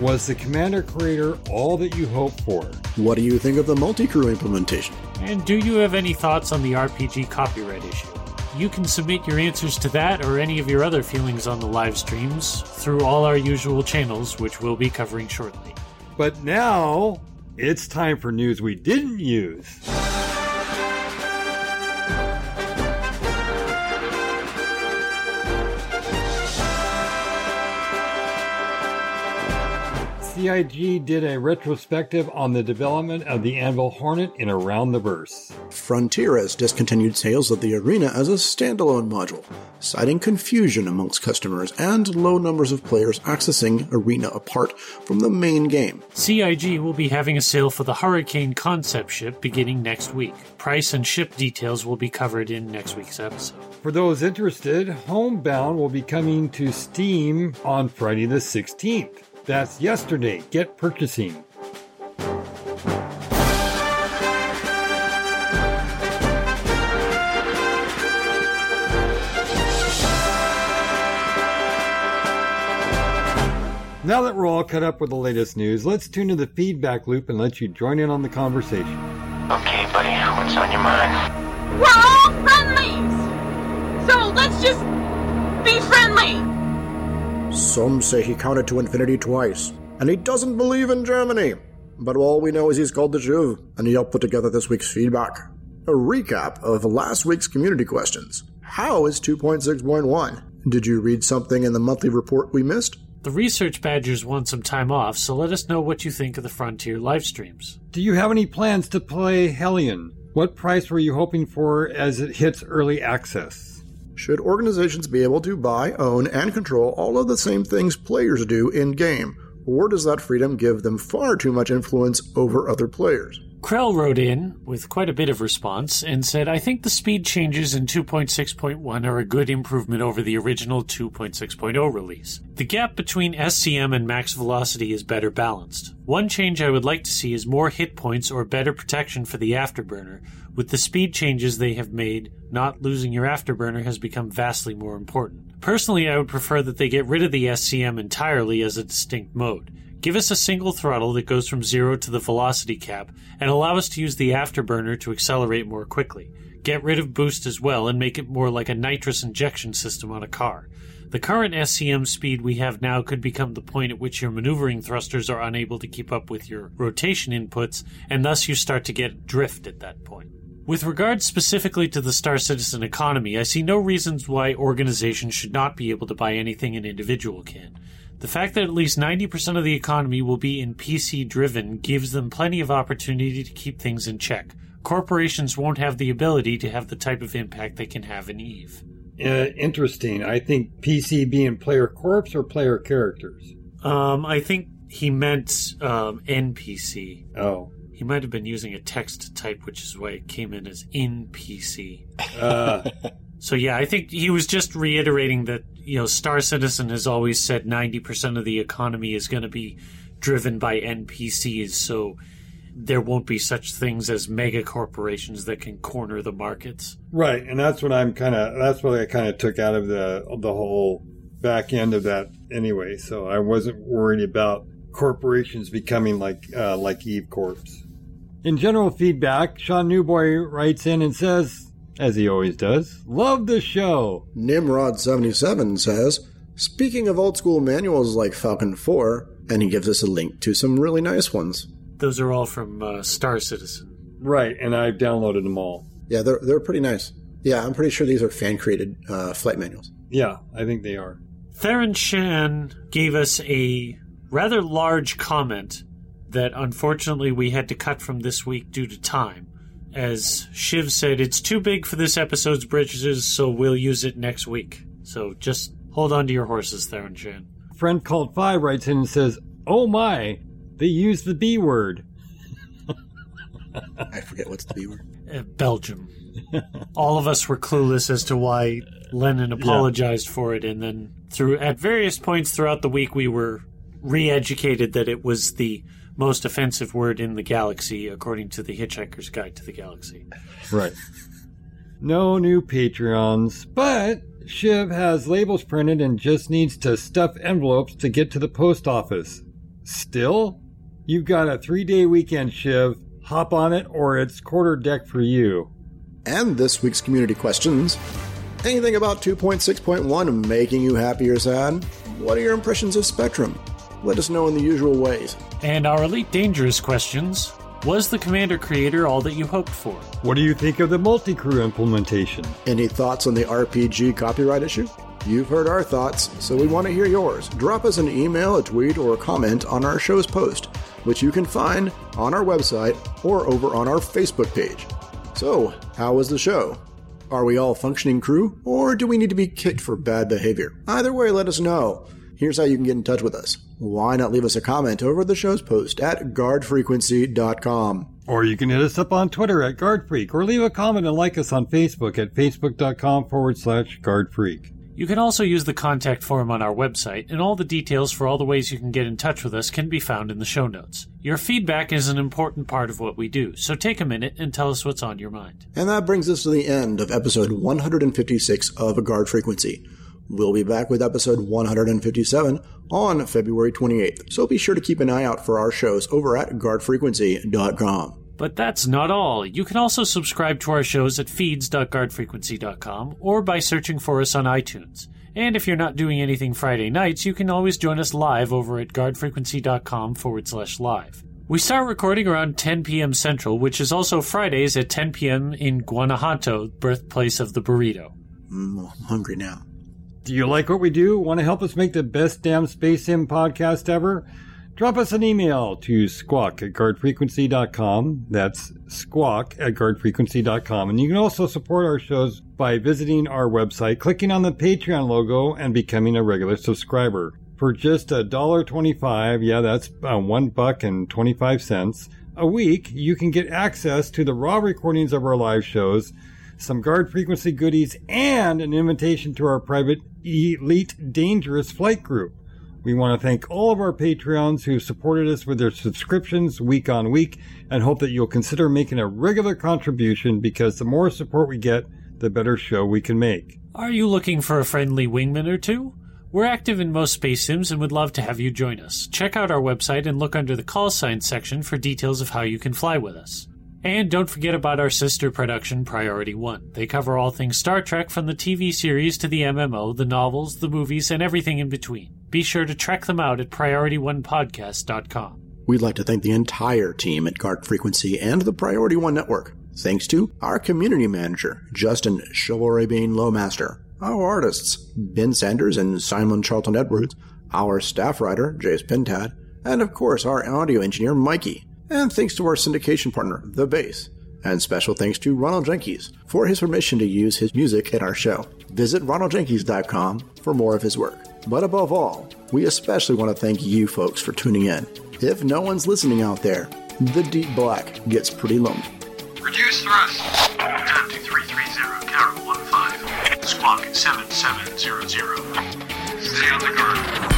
Speaker 7: Was the Commander Creator all that you hoped for?
Speaker 6: What do you think of the multi-crew implementation?
Speaker 5: And do you have any thoughts on the RPG copyright issue? You can submit your answers to that or any of your other feelings on the live streams through all our usual channels, which we'll be covering shortly.
Speaker 7: But now it's time for news we didn't use. CIG did a retrospective on the development of the Anvil Hornet in Around the Verse.
Speaker 6: Frontier has discontinued sales of the Arena as a standalone module, citing confusion amongst customers and low numbers of players accessing Arena apart from the main game.
Speaker 5: CIG will be having a sale for the Hurricane concept ship beginning next week. Price and ship details will be covered in next week's episode.
Speaker 7: For those interested, Homebound will be coming to Steam on Friday the 16th. That's yesterday. Get purchasing. Now that we're all caught up with the latest news, let's tune to the feedback loop and let you join in on the conversation.
Speaker 4: Okay, buddy, what's on your mind?
Speaker 1: We're all friendlies! So let's just be friendly!
Speaker 6: Some say he counted to infinity twice, and he doesn't believe in Germany. But all we know is he's called the Jew, and he helped put together this week's feedback. A recap of last week's community questions. How is 2.6.1? Did you read something in the monthly report we missed?
Speaker 5: The research badgers want some time off, so let us know what you think of the Frontier live streams.
Speaker 7: Do you have any plans to play Hellion? What price were you hoping for as it hits early access?
Speaker 6: Should organizations be able to buy, own, and control all of the same things players do in game? Or does that freedom give them far too much influence over other players?
Speaker 5: Krell wrote in with quite a bit of response and said, I think the speed changes in 2.6.1 are a good improvement over the original 2.6.0 release. The gap between SCM and max velocity is better balanced. One change I would like to see is more hit points or better protection for the afterburner. With the speed changes they have made, not losing your afterburner has become vastly more important. Personally, I would prefer that they get rid of the SCM entirely as a distinct mode. Give us a single throttle that goes from zero to the velocity cap, and allow us to use the afterburner to accelerate more quickly. Get rid of boost as well, and make it more like a nitrous injection system on a car. The current SCM speed we have now could become the point at which your maneuvering thrusters are unable to keep up with your rotation inputs, and thus you start to get drift at that point. With regard specifically to the Star Citizen economy, I see no reasons why organizations should not be able to buy anything an individual can. The fact that at least 90% of the economy will be in PC driven gives them plenty of opportunity to keep things in check. Corporations won't have the ability to have the type of impact they can have in EVE.
Speaker 7: Uh, interesting. I think PC being player corps or player characters.
Speaker 5: Um, I think he meant um, NPC.
Speaker 7: Oh.
Speaker 5: He might have been using a text type, which is why it came in as in PC.
Speaker 7: Uh, [laughs]
Speaker 5: So yeah, I think he was just reiterating that you know Star Citizen has always said ninety percent of the economy is going to be driven by NPCs, so there won't be such things as mega corporations that can corner the markets.
Speaker 7: right, and that's what I'm kind of. That's what I kind of took out of the the whole back end of that anyway. So I wasn't worried about corporations becoming like uh, like Eve Corps. In general feedback, Sean Newboy writes in and says, as he always does, "Love the show."
Speaker 6: Nimrod77 says, Speaking of old school manuals like Falcon 4, and he gives us a link to some really nice ones.
Speaker 5: Those are all from uh, Star Citizen.
Speaker 7: Right, and I've downloaded them all.
Speaker 6: Yeah, they're, they're pretty nice. Yeah, I'm pretty sure these are fan created uh, flight manuals.
Speaker 7: Yeah, I think they are.
Speaker 5: Theron Shan gave us a rather large comment that unfortunately we had to cut from this week due to time. As Shiv said, it's too big for this episode's bridges, so we'll use it next week. So just hold on to your horses, Theron Shan.
Speaker 7: Friend called Five writes in and says, "Oh my, they used the B word." [laughs]
Speaker 6: I forget what's the B word.
Speaker 5: Uh, Belgium. [laughs] All of us were clueless as to why Lennon apologized for it, and then through at various points throughout the week, we were re-educated that it was the most offensive word in the galaxy, according to the Hitchhiker's Guide to the Galaxy.
Speaker 7: Right. No new Patreons, but Shiv has labels printed and just needs to stuff envelopes to get to the post office. Still? You've got a three day weekend, Shiv. Hop on it, or it's quarter deck for you.
Speaker 6: And this week's community questions. Anything about 2.6.1 making you happy or sad? What are your impressions of Spectrum? Let us know in the usual ways.
Speaker 5: And our Elite Dangerous questions Was the Commander Creator all that you hoped for?
Speaker 7: What do you think of the multi crew implementation?
Speaker 6: Any thoughts on the RPG copyright issue? You've heard our thoughts, so we want to hear yours. Drop us an email, a tweet, or a comment on our show's post, which you can find on our website or over on our Facebook page. So, how was the show? Are we all functioning crew, or do we need to be kicked for bad behavior? Either way, let us know. Here's how you can get in touch with us. Why not leave us a comment over the show's post at guardfrequency.com?
Speaker 7: Or you can hit us up on Twitter at GuardFreak, or leave a comment and like us on Facebook at facebook.com forward slash GuardFreak.
Speaker 5: You can also use the contact form on our website, and all the details for all the ways you can get in touch with us can be found in the show notes. Your feedback is an important part of what we do, so take a minute and tell us what's on your mind.
Speaker 6: And that brings us to the end of episode 156 of Guard Frequency. We'll be back with episode 157 on February 28th, so be sure to keep an eye out for our shows over at guardfrequency.com.
Speaker 5: But that's not all. You can also subscribe to our shows at feeds.guardfrequency.com or by searching for us on iTunes. And if you're not doing anything Friday nights, you can always join us live over at guardfrequency.com forward slash live. We start recording around 10 p.m. Central, which is also Fridays at 10 p.m. in Guanajuato, birthplace of the burrito.
Speaker 6: Mm, I'm hungry now.
Speaker 7: Do you like what we do? Want to help us make the best damn Space Sim podcast ever? Drop us an email to squawk at guardfrequency.com. That's squawk at guardfrequency.com. And you can also support our shows by visiting our website, clicking on the Patreon logo, and becoming a regular subscriber. For just a dollar twenty-five, yeah, that's one buck and twenty-five cents a week, you can get access to the raw recordings of our live shows, some guard frequency goodies, and an invitation to our private elite dangerous flight group. We want to thank all of our Patreons who supported us with their subscriptions week on week and hope that you'll consider making a regular contribution because the more support we get, the better show we can make.
Speaker 5: Are you looking for a friendly wingman or two? We're active in most space sims and would love to have you join us. Check out our website and look under the call sign section for details of how you can fly with us. And don't forget about our sister production, Priority One. They cover all things Star Trek from the TV series to the MMO, the novels, the movies, and everything in between. Be sure to check them out at PriorityOnePodcast.com.
Speaker 6: We'd like to thank the entire team at Guard Frequency and the Priority One Network. Thanks to our community manager, Justin Chivalry Bean Lowmaster, our artists, Ben Sanders and Simon Charlton Edwards, our staff writer, Jace Pintad, and of course our audio engineer, Mikey. And thanks to our syndication partner, The Base. And special thanks to Ronald Jenkins for his permission to use his music in our show. Visit ronaldjenkins.com for more of his work. But above all, we especially want to thank you folks for tuning in. If no one's listening out there, the deep black gets pretty lonely.
Speaker 9: Reduce thrust. Time to 330, Carol 15. Squawk 7700. Stay on the guard.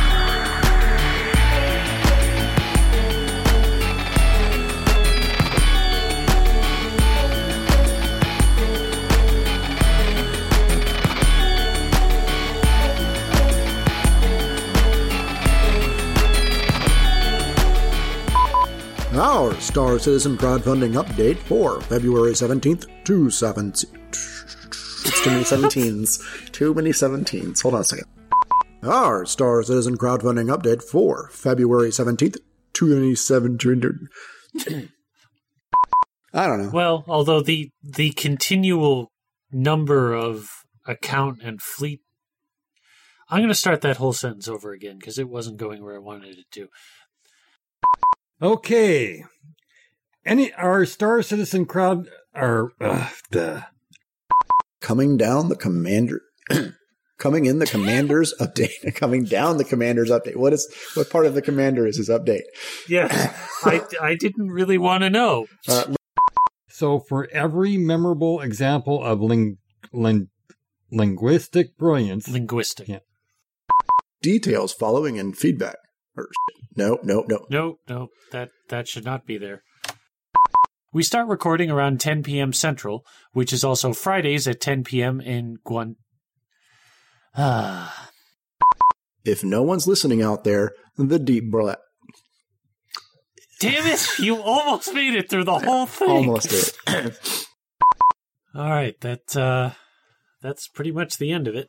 Speaker 6: Our Star Citizen crowdfunding update for February 17th to 17th. It's too many 17s. Too many 17s. Hold on a second. Our Star Citizen crowdfunding update for February 17th, 2017. [clears throat] I don't know.
Speaker 5: Well, although the the continual number of account and fleet I'm going to start that whole sentence over again because it wasn't going where I wanted it to.
Speaker 7: Okay. Any our Star Citizen crowd are uh, the
Speaker 6: Coming down the commander. [clears throat] coming in the commander's [laughs] update. [laughs] coming down the commander's update. What is what part of the commander is his update?
Speaker 5: Yeah, [laughs] I, I didn't really want to know.
Speaker 6: Uh,
Speaker 7: so for every memorable example of ling, ling, linguistic brilliance,
Speaker 5: Linguistic.
Speaker 7: Yeah.
Speaker 6: details following and feedback. Or, no, no, no.
Speaker 5: No, no, that that should not be there. We start recording around 10 p.m. Central, which is also Fridays at 10 p.m. in Guan. Ah, [sighs]
Speaker 6: If no one's listening out there, the deep breath.
Speaker 5: damn it! [laughs] You almost made it through the whole thing.
Speaker 6: Almost did. [laughs]
Speaker 5: All right, that uh, that's pretty much the end of it.